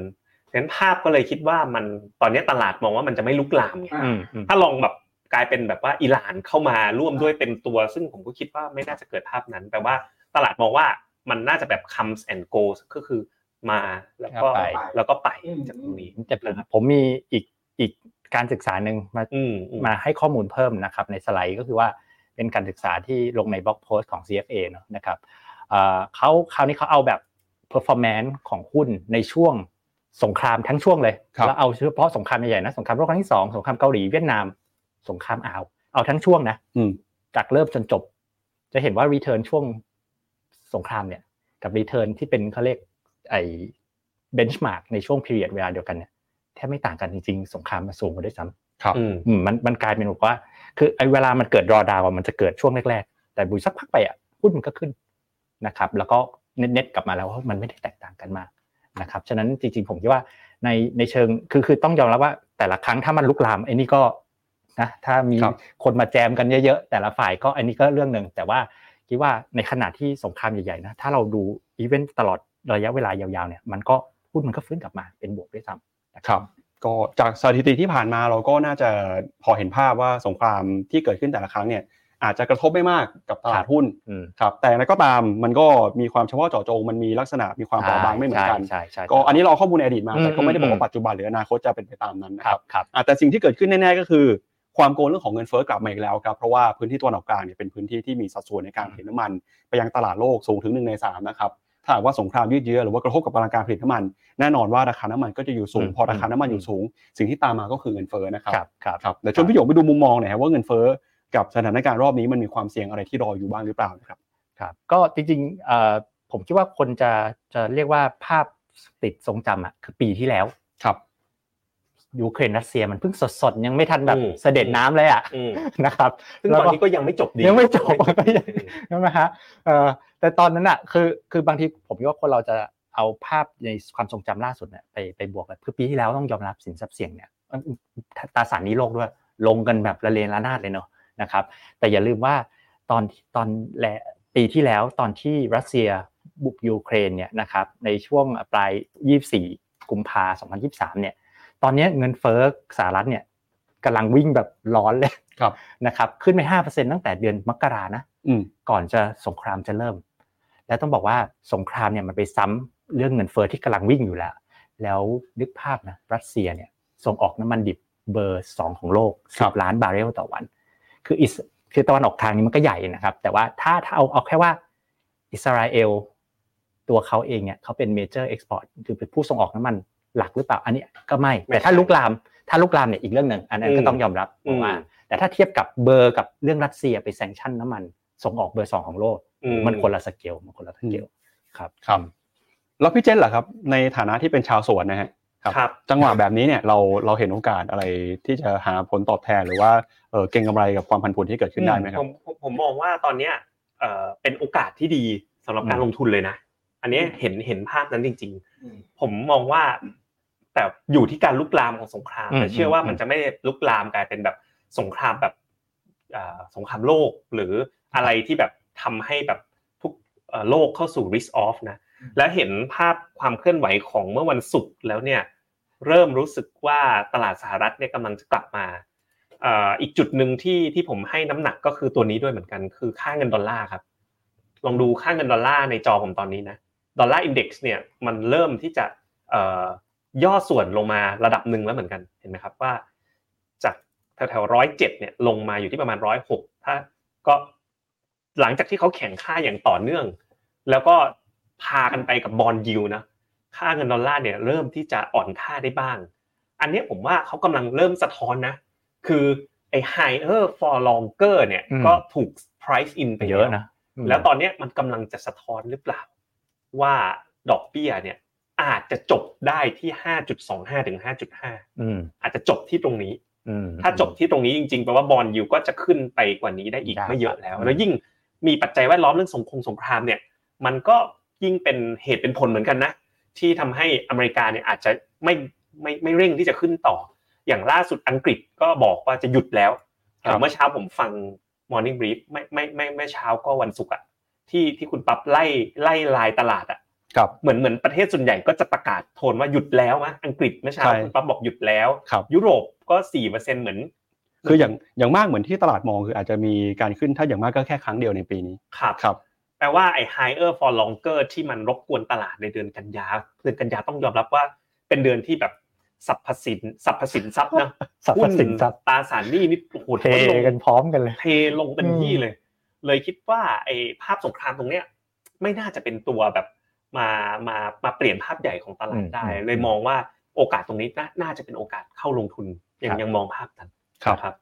Speaker 3: ฉะนั้นภาพก็เลยคิดว่ามันตอนนี้ตลาดมองว่ามันจะไม่ลุกลามไง
Speaker 4: อืมอืม
Speaker 3: ถ้าลองแบบกลายเป็นแบบว่าอิหร่านเข้ามาร่วมด้วยเต็มตัว ซึ่งผมก็คิดว่าไม่น่าจะเกิดภาพนั้นแปลว่าตลาดมองว่ามันน่าจะแบบ comes and goes ก็คือ มาแล้วก็
Speaker 4: ไป
Speaker 3: แล้วก็ไปจากตรงนี้
Speaker 4: แต่ผมมีอีกอีกการศึกษาหนึ่งมา
Speaker 3: อืมอืม
Speaker 4: มาให้ข้อมูลเพิ่มนะครับในสไลด์ก็คือว่าเป็นการศึกษาที่ลงในบล็อกโพสต์ของ CFA เนอะนะครับเอ่อเขาคราวนี้เขาเอาแบบ performance ของหุ้นในช่วงสงครามทั้งช่วงเลย
Speaker 2: ครับ
Speaker 4: แล้วเอาเฉพาะสงครามใหญ่ๆนะสงครามโลกครั้งที่สองสงครามเกาหลีเวียดนาม สงครามอ่าวเอาทั้งช่วงนะ
Speaker 2: อืม
Speaker 4: จากเริ่มจนจบ จะเห็นว่า return ช่วงสงครามเนี่ย กับ return ที่เป็นเขาเรียก ไอ้ benchmark ในช่วง period เวลาเดียวกันเนี่ยแทบไม่ต่างกันจริงๆ สงครามมันสูงกว่าด้วยซ้ำ
Speaker 2: ครับ
Speaker 3: อืม
Speaker 4: อืมมันมันกลายเป็นแบบว่า คือไอ้เวลามันเกิดรอดาวมันจะเกิดช่วงแรกๆ แต่บุยสักพักไปอะหุ้นมันก็ขึ้นนะครับ แล้วก็เน็ตๆกลับมาแล้วว่ามันไม่ได้แตกต่างกันมากนะครับฉะนั้นจริงๆผมคิดว่าในในเชิงคือคือต้องยอมรับว่า แต่ละครั้งถ้ามันลุกลามไอ้นี่ก็นะถ้ามี
Speaker 2: ครับ
Speaker 4: คนมาแจมกันเยอะๆ แต่ละฝ่ายก็อันนี้ก็เรื่องหนึ่งแต่ว่าคิดว่าในขณะที่สงครามใหญ่ๆนะถ้าเราดูอีเวนต์ตลอด ระยะเวลายาวๆเนี่ยมันก็หุ้นมันก็ฟื้นกลับมาเป็นบวกด้วยซ้ำนะค
Speaker 2: ครับรับก็จากสถิติที่ผ่านมาเราก็น่าจะพอเห็นภาพว่าสงครามที่เกิดขึ้นแต่ละครั้งเนี่ยอาจจะกระทบไม่มากกับตลาดหุ้น
Speaker 4: อืม
Speaker 2: ครับแต่อย่างไรก็ตามมันก็มีความเฉพาะเจาะจงมันมีลักษณะมีความเปราะบางไม่เหมือนกัน
Speaker 4: ใช่ใช่ใช่
Speaker 2: ก็อันนี้เราเอาข้อมูลในอดีตมา
Speaker 4: อืม
Speaker 2: แต่ก็ไม่ได้บอก
Speaker 4: อื
Speaker 2: ว่ามปัจจุบันหรืออนาคตจะเป็นไปตามนั้นนะ
Speaker 4: ค
Speaker 2: ค
Speaker 4: รั
Speaker 2: รั
Speaker 4: บบครับ
Speaker 2: อะแต่สิ่งที่เกิดขึ้นแน่ๆก็คือ ความโกงเรื่องของเงินเฟ้อกลับมาอีกแล้วครับเพราะว่าพื้นที่ตะวันออกกลางเนี่ยเป็นพื้นที่ที่มีสัดส่วนในการผลิตน้ำมัน ไปยังตลาดโลกสูงถึงหนึ่งในสามนะครับ ถ้าหากว่าสงครามยืดเยื้อหรือว่ากระทบกับพลังการผลิตน้ำมัน แน่นอนว่าราคาน้ำมันก็จะอยู่สูง
Speaker 4: อืม
Speaker 2: พอราคาน้ำมันอยู่สูง สิ่งที่ตามมาก็คือเงินเฟ้อนะครับ
Speaker 4: ครับครับ
Speaker 2: ครับเดี๋ยวชวนพี่หยงไปดูมุมมองหน่อยครับว่าเงินเฟ้อกับสถานการณ์รอบนี้มันมีความเสี่ยงอะไรที่รออยู่บ้างหรือเปล่านะครับ
Speaker 4: ครับก็จริงๆเอ่อผมคิดว่าคนจะจะเรียกว่าภาพติดทรงจำอะคือปีที่แล้ว
Speaker 2: ครับ
Speaker 4: ยูเครนรัสเซียมันเพิ่งสดๆ ยังไม่ทันแบบ
Speaker 3: อืม
Speaker 4: เสด็จน้ำเลยอะ
Speaker 3: อืม
Speaker 4: นะครับ
Speaker 3: ซึ่ง
Speaker 4: แล้ว
Speaker 3: ตอนนี้ก็ยังไม่จบดี
Speaker 4: ยังไม่จบ
Speaker 3: อืม
Speaker 4: ใช่ไหมฮะเอ่อ แต่ตอนนั้นอะคือคือบางทีผมคิดว่าคนเราจะเอาภาพในความทรงจำล่าสุดเนี่ยไปไปบวกกันคือปีที่แล้วต้องยอมรับสินทรัพย์เสี่ยงเนี่ยตราสารหนี้โลกด้วยลงกันแบบระเลนระนาดเลยเนาะนะครับ แต่อย่าลืมว่าตอนตอนแลปีที่แล้วตอนที่รัสเซียบุกยูเครนเนี่ยนะครับในช่วงปลาย 24 กุมภา2023 เนี่ย ตอนนี้เงินเฟ้อสหรัฐเนี่ยกำลังวิ่งแบบร้อนเลย
Speaker 2: ครับ
Speaker 4: นะครับ ขึ้นไป5%ตั้งแต่เดือนมกรานะ
Speaker 2: อืม
Speaker 4: ก่อนจะสงครามจะเริ่ม และต้องบอกว่าสงครามเนี่ยมันไปซ้ำเรื่องเงินเฟ้อที่กำลังวิ่งอยู่แล้ว แล้วนึกภาพนะรัสเซียเนี่ยส่งออกน้ำมันดิบเบอร์สองของโลก
Speaker 2: ครับ
Speaker 4: 10ล้านบาร์เรลต่อวัน คืออิสคือตะวันออกทางนี้มันก็ใหญ่นะครับ แต่ว่าถ้าถ้าเอาเอาแค่ว่าอิสราเอลตัวเขาเองเนี่ยเขาเป็น major export คือเป็นผู้ส่งออกน้ำมันหลักหรือเปล่า อันนี้ก็ไม่
Speaker 3: ไม่
Speaker 4: แต่ถ้า
Speaker 3: ใช่
Speaker 4: ลุกลาม ถ้าลุกลามเนี่ยอีกเรื่องหนึ่งอันนั้นก็
Speaker 3: อืม
Speaker 4: ต้องยอมรับ
Speaker 3: อืม
Speaker 4: ว่าแต่ถ้าเทียบกับเบอร์กับเรื่องรัสเซียไป sanction น้ำมัน ส่งออกเบอร์สองของโลก
Speaker 3: อื
Speaker 4: มันคนละสเกลมันคนละสเกลครับ
Speaker 2: ครับ แล้วพี่เจนล่ะครับ ในฐานะที่เป็นชาวสวนนะฮะ
Speaker 3: ครับ
Speaker 2: จังหวะแบบนี้เนี่ยเราเราเห็นโอกาสอะไรที่จะหาผลตอบแทนหรือว่าเออเก็งกำไรกับความผันผวนที่เกิดขึ้นได้ไหมครั
Speaker 3: ผ
Speaker 2: บ
Speaker 3: มผมผมมองว่าตอนเนี้ยเอ่อเป็นโอกาสที่ดีสำหรับการ
Speaker 4: อืม
Speaker 3: ลงทุนเลยนะ อันนี้เห็นเห็นภาพนั้นจริง
Speaker 5: อืม
Speaker 3: ๆผมมองว่า แต่อยู่ที่การลุกลามของสงคราม
Speaker 4: อืม
Speaker 3: แต่เชื่อว่า
Speaker 4: อืม
Speaker 3: มันจะไม่ได้ลุกลามกลายเป็นแบบสงครามแบบอ่าสงครามโลกหรืออะไรที่แบบ ทำให้แบบทุกเอ่อโลกเข้าสู่ risk off นะและเห็นภาพความเคลื่อนไหวของเมื่อวันศุกร์แล้วเนี่ยเริ่มรู้สึกว่าตลาดสหรัฐเนี่ยกำลังจะกลับมาเอ่ออีกจุดหนึ่งที่ที่ผมให้น้ำหนักก็คือตัวนี้ด้วยเหมือนกัน คือค่าเงินดอลลาร์ครับ ลองดูค่าเงินดอลลาร์ในจอผมตอนนี้นะ Dollar Index เนี่ยมันเริ่มที่จะเอ่อย่อส่วนลงมาระดับหนึ่งแล้วเหมือนกันเห็นไหมครับว่า จากแถวๆร้อยเจ็ดเนี่ยลงมาอยู่ที่ประมาณร้อยหกถ้าก็ หลังจากที่เขาแข็งค่าอย่างต่อเนื่อง แล้วก็พากันไปกับ bond yield นะค่าเงินดอลลาร์เนี่ยเริ่มที่จะอ่อนค่าได้บ้าง อันเนี้ยผมว่าเขากำลังเริ่มสะท้อนนะ คือไอ้ higher for longer เนี่ย
Speaker 4: อืม
Speaker 3: ก็ถูก price in ไป
Speaker 4: เยอะนะ
Speaker 3: แล้วตอนเนี้ยมันกำลังจะสะท้อนหรือเปล่า ว่าดอกเบี้ยเนี่ยอาจจะจบได้ที่ 5.25 ถึง 5.5
Speaker 4: อืม
Speaker 3: อาจจะจบที่ตรงนี้
Speaker 4: อืม
Speaker 3: ถ้าจบที่ตรงนี้จริงๆ แปลว่าบอลยูก็จะขึ้นไปกว่านี้ได้อีก
Speaker 4: ได้
Speaker 3: ไม่เยอะแล้ว
Speaker 4: ครับ
Speaker 3: แล้วยิ่ง มีปัจจัยแวดล้อมเรื่องสงครามสงครามเนี่ย มันก็ยิ่งเป็นเหตุเป็นผลเหมือนกันนะ ที่ทำให้อเมริกาเนี่ยอาจจะไม่ไม่ไม่เร่งที่จะขึ้นต่อ อย่างล่าสุดอังกฤษก็บอกว่าจะหยุดแล้ว
Speaker 2: ครับ
Speaker 3: เมื่อเช้าผมฟัง Morning Brief ไม่ไม่ไม่ไม่เช้าก็วันศุกร์อะที่ที่คุณปั๊บไล่ไล่ลายตลาดอะ
Speaker 2: ครับ
Speaker 3: เหมือนเหมือนประเทศส่วนใหญ่ก็จะประกาศโทนว่าหยุดแล้วมะอังกฤษเมื่อเช้า
Speaker 2: ใช่
Speaker 3: คุณปั๊บบอกหยุดแล้ว
Speaker 2: ครับ
Speaker 3: ยุโรปก็สี่เปอร์เซ็นเหมือน
Speaker 2: คืออย่างอย่างมากเหมือนที่ตลาดมองคืออาจจะมีการขึ้นถ้าอย่างมากก็แค่ครั้งเดียวในปีนี้
Speaker 3: ครับ
Speaker 2: ครับ
Speaker 3: แปลว่าไอ้ higher for longer ที่มันรบกวนตลาดในเดือนกันยาเดือนกันยาต้องยอมรับว่า เป็นเดือนที่แบบสรรพสินสรรพสินทรัพย์นะ
Speaker 4: สรรพสินทรัพย์
Speaker 3: ตราสารหนี้นี่โอ้โห
Speaker 4: เทกันพร้อมกันเลย
Speaker 3: เทลงเต็มที่เลย เลยคิดว่าไอ้ภาพสงครามตรงเนี้ย ไม่น่าจะเป็นตัวแบบมามามาเปลี่ยนภาพใหญ่ของตลาดได้
Speaker 4: อืม
Speaker 3: เลยมองว่าโอกาสตรงนี้น่าน่าจะเป็นโอกาสเข้าลงทุนยัง
Speaker 4: ครับ
Speaker 3: ยังมองภาพนั้น
Speaker 2: ครับ
Speaker 3: นะครับ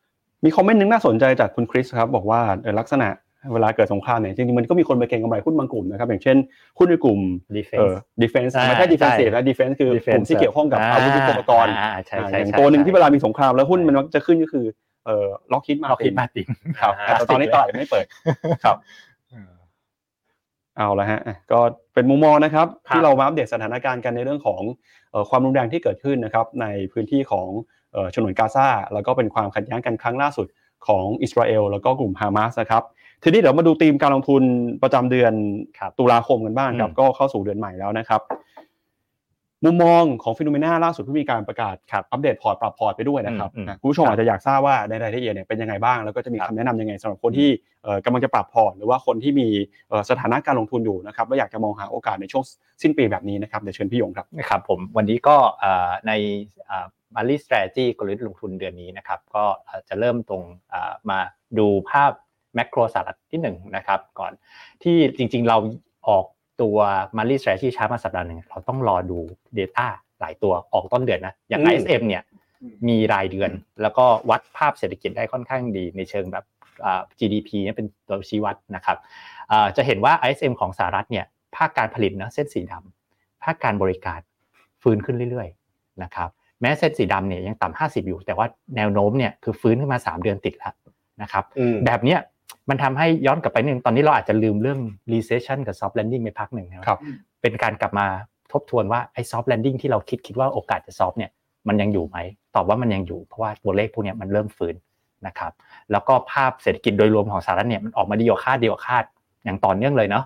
Speaker 2: มีคอมเมนต์หนึงน่าสนใจจากคุณคริสครับบอกว่าเอ่อลักษณะเวลาเกิดสงครามเนี่ยจริงๆมันก็มีคนไปเก็งกำไรหุ้นบางกลุ่มนะครับอย่างเช่นหุ้นในกลุ่ม
Speaker 4: defense
Speaker 2: เอ่อ defense
Speaker 4: อ่า
Speaker 2: ไม่ใช่ defensive
Speaker 4: ใช่
Speaker 2: นะ defense คือกลุ่ม
Speaker 4: defense
Speaker 2: ที่เกี่ยวข้องกับอาวุธยุทโธปกรณ์
Speaker 4: อ่าใช่
Speaker 2: อ่า
Speaker 4: ใช่
Speaker 2: อย่าง
Speaker 4: ใช่
Speaker 2: ตัวหนึ่ง
Speaker 4: ใช่
Speaker 2: ที่เวลามีสงครามแล้วหุ้นมันมักจะขึ้นก็คือเอ่อล็อกฮิตมา
Speaker 4: ล็อกฮิตมาติง
Speaker 2: ครับ
Speaker 3: อ่า
Speaker 2: แต่ตอนนี้ตลาดยังไม่เปิดครับเอาละฮะอะก็เป็นมุมมองนะครับ
Speaker 3: ครับ
Speaker 2: ที่เรามาอัปเดตสถานการณ์กันในเรื่องของเอ่อความรุนแรงที่เกิดขึ้นนะครับในพื้นที่ของเอ่อ ฉนวนกาซาแล้วก็เป็นความขัดแย้งกันครั้งล่าสุดของอิสราเอลแล้วก็กลุ่มฮามาสนะครับทีนี้เดี๋ยวมาดูธีมการลงทุนประจำเดือน
Speaker 4: ครับ
Speaker 2: ตุลาคมกันบ้างครับ
Speaker 4: อืม
Speaker 2: ก็เข้าสู่เดือนใหม่แล้วนะครับ มุมมองของ FINNOMENA ล่าสุดที่มีการประกาศ
Speaker 4: ครับ
Speaker 2: อัปเดตพอร์ตปรับพอร์ตไปด้วยนะครับ
Speaker 4: อืมอืม
Speaker 2: อะคุณผู้ชมอาจจะอยากทราบว่าในรายละเอียดเนี่ยเป็นยังไงบ้าง แล้วก็จะมี
Speaker 4: ครับ
Speaker 2: คำแนะนำยังไงสำหรับคนที่เอ่อกำลังจะปรับพอร์ตหรือว่าคนที่มีเอ่อสถานะการลงทุนอยู่นะครับและอยากจะมองหาโอกาสในช่วงสิ้นปีแบบนี้นะครับเดี๋ยวเชิญพี่หยงครับ
Speaker 4: นะครับผมวันนี้ก็เอ่อใน มารีส strategy กลยุทธ์ลงทุนเดือนนี้นะครับ ก็เอ่อจะเริ่มตรงเอ่อมาดูภาพ macro สหรัฐที่หนึ่งนะครับ ก่อนที่จริงๆเราออกตัวมารีส strategy ช้ามาสัปดาห์หนึ่งเราต้องรอดู Data หลายตัวออกต้นเดือนนะ อย่าง
Speaker 3: อืม
Speaker 4: ISM เนี่ยมีรายเดือน แล้วก็วัดภาพเศรษฐกิจได้ค่อนข้างดีในเชิงแบบอ่า GDP เนี่ยเป็นตัวชี้วัดนะครับอ่าจะเห็นว่า ISM ของสหรัฐเนี่ยภาคการผลิตนะเส้นสีดำภาคการบริการฟื้นขึ้นเรื่อยๆนะครับ แม้เส้นสีดำเนี่ยยังต่ำ50อยู่ แต่ว่าแนวโน้มเนี่ยคือฟื้นขึ้นมา3เดือนติดแล้วนะครับ
Speaker 3: อืม
Speaker 4: แบบเนี้ยมันทำให้ย้อนกลับไปหนึ่งตอนนี้เราอาจจะลืมเรื่อง recession กับ soft landing ไปพักหนึ่งนะครับเป็นการกลับมาทบทวนว่าไอ้ soft landing ที่เราคิดคิดว่าโอกาสจะ soft เนี่ยมันยังอยู่ไหมตอบว่ามันยังอยู่เพราะว่าตัวเลขพวกเนี้ยมันเริ่มฟื้นนะครับแล้วก็ภาพเศรษฐกิจโดยรวมของสหรัฐเนี่ยมันออกมาดีกว่าคาดดีกว่าคาดอย่างต่อเนื่องเลยเนาะ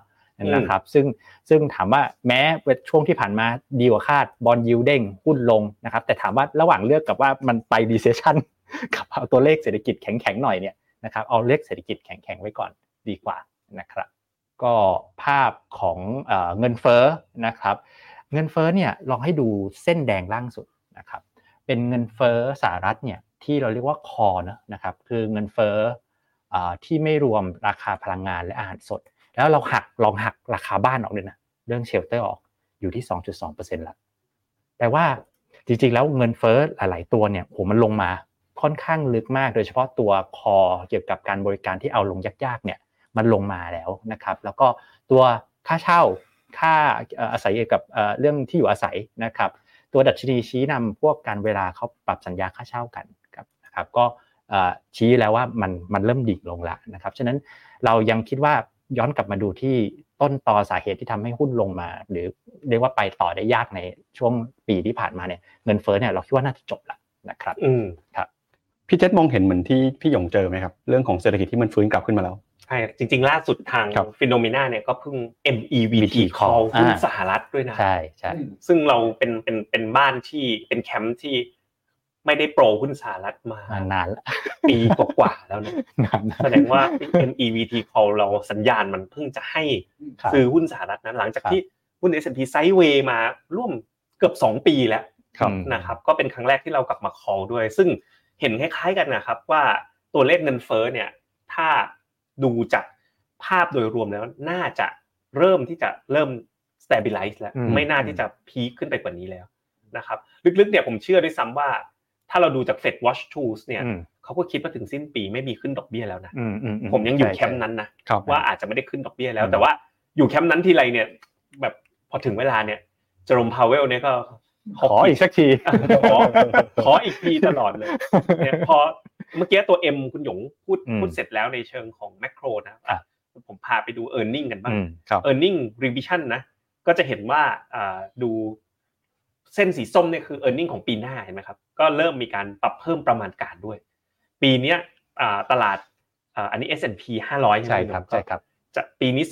Speaker 4: นะครับซึ่งซึ่งถามว่าแม้ช่วงที่ผ่านมาดีกว่าคาดบอลยูเด้งหุ้นลงนะครับแต่ถามว่าระหว่างเลือกกับว่ามันไป recession กับเอาตัวเลขเศรษฐกิจแข็งๆหน่อยเนี่ยนะครับเอาเลขเศรษฐกิจแข็งๆไว้ก่อนดีกว่านะครับก็ภาพของเงินเฟ้อนะครับเงินเฟ้อเนี่ยลองให้ดูเส้นแดงล่างสุดนะครับเป็นเงินเฟ้อสหรัฐเนี่ยที่เราเรียกว่าคอนะนะครับคือเงินเฟ้อที่ไม่รวมราคาพลังงานและอาหารสด แล้วเราหักลองหักราคาบ้านออกด้วยนะเรื่องเชลเตอร์ออกอยู่ที่ 2.2%ละแปลว่าจริงๆแล้วเงินเฟ้อหลาย ๆ ตัวเนี่ยโหมันลงมาค่อนข้างลึกมาก โดยเฉพาะตัวคอเกี่ยวกับการบริการที่เอาลงยากๆเนี่ยมันลงมาแล้วนะครับแล้วก็ตัวค่าเช่าค่าอาศัยเกี่ยวกับเรื่องที่อยู่อาศัยนะครับตัวดัชนีชี้นำพวกการเวลาเขาปรับสัญญาค่าเช่ากันครับนะครับก็ชี้แล้วว่ามันมันเริ่มดิ่งลงแล้วนะครับฉะนั้นเรายังคิดว่า ย้อนกลับมาดูที่ต้นตอสาเหตุที่ทำให้หุ้นลงมา หรือเรียกว่าไปต่อได้ยากในช่วงปีที่ผ่านมาเนี่ยเงินเฟ้อเนี่ยเราคิดว่าน่าจะจบแล้วนะครับ
Speaker 3: อืม
Speaker 2: พี่เจษมองเห็นเหมือนที่พี่หยงเจอไหมครับเรื่องของเศรษฐกิจที่มันฟื้นกลับขึ้นมาแล้ว
Speaker 3: ใช่จริง ๆ ล่าสุดทาง
Speaker 2: ครับ
Speaker 3: FINNOMENA เนี่ยก็เพิ่ง MEVT
Speaker 4: VT
Speaker 3: call
Speaker 4: call
Speaker 3: หุ้น
Speaker 4: อ่า
Speaker 3: สหรัฐด้วยนะ
Speaker 4: ใช่ใช่
Speaker 3: ซึ่งเราเป็นเป็นเป็นบ้านที่เป็นแคมป์ที่ ไม่ได้ pro หุ้นสหรัฐมา
Speaker 4: มานานแล้ว
Speaker 3: ปีกว่าๆแล้วนะ
Speaker 4: นานนะ
Speaker 3: แสดงว่า MEVT call เราสัญญาณมันเพิ่งจะให้
Speaker 4: ครับ
Speaker 3: ซื้อหุ้นสหรัฐนะหลังจาก
Speaker 4: ครับ
Speaker 3: ที่หุ้น S&P sideway มาร่วมเกือบ 2 ปีแล้ว
Speaker 2: ครับ
Speaker 4: อืม
Speaker 3: นะครับก็เป็นครั้งแรกที่เรากลับมา call ด้วย ซึ่งเห็นคล้ายๆกันนะครับว่าตัวเลขเงินเฟ้อเนี่ยถ้าดูจากภาพโดยรวมแล้วน่าจะเริ่มที่จะเริ่ม stabilize แล้ว
Speaker 4: อืม
Speaker 3: ไม่น่าที่จะพีคขึ้นไปกว่านี้แล้วนะครับลึกๆเนี่ยผมเชื่อด้วยซ้ำว่าถ้าเราดูจาก Fed Watch Tools เนี่ย
Speaker 4: อืม
Speaker 3: เขาก็คิดว่าถึงสิ้นปีไม่มีขึ้นดอกเบี้ยแล้วนะ
Speaker 4: อืมอืม
Speaker 3: ผมยังอยู่
Speaker 4: ใช่
Speaker 3: แคมป์นั้นนะ
Speaker 2: ครับ
Speaker 3: ว่าอาจจะไม่ได้ขึ้นดอกเบี้ยแล้ว
Speaker 4: อืม
Speaker 3: แต่ว่าอยู่แคมป์นั้นทีไรเนี่ย แบบพอถึงเวลาเนี่ยเจอร์มพาวเวลเนี่ยก็
Speaker 4: ขออีกสักที
Speaker 3: ขอขออีกทีตลอดเลยเนี่ยพอเมื่อกี้ตัว M คุณหยงพูด
Speaker 4: อืม
Speaker 3: พูดเสร็จแล้วในเชิงของแมกโรนะ
Speaker 4: อะ
Speaker 3: ผมพาไปดู e a r n i n g กันบ้าง
Speaker 4: อืม
Speaker 2: ครับ
Speaker 3: e a r n i n g revision นะก็จะเห็นว่าอ่าดู เส้นสีส้มเนี่ยคือ e a r n i n g ของปีหน้าเห็นไหมครับก็เริ่มมีการปรับเพิ่มประมาณการด้วย ปีเนี้ยอ่าตลาดอ่าอันนี้ S&P 500
Speaker 4: ใช่ครับใช่ครับ
Speaker 3: จะปีนี้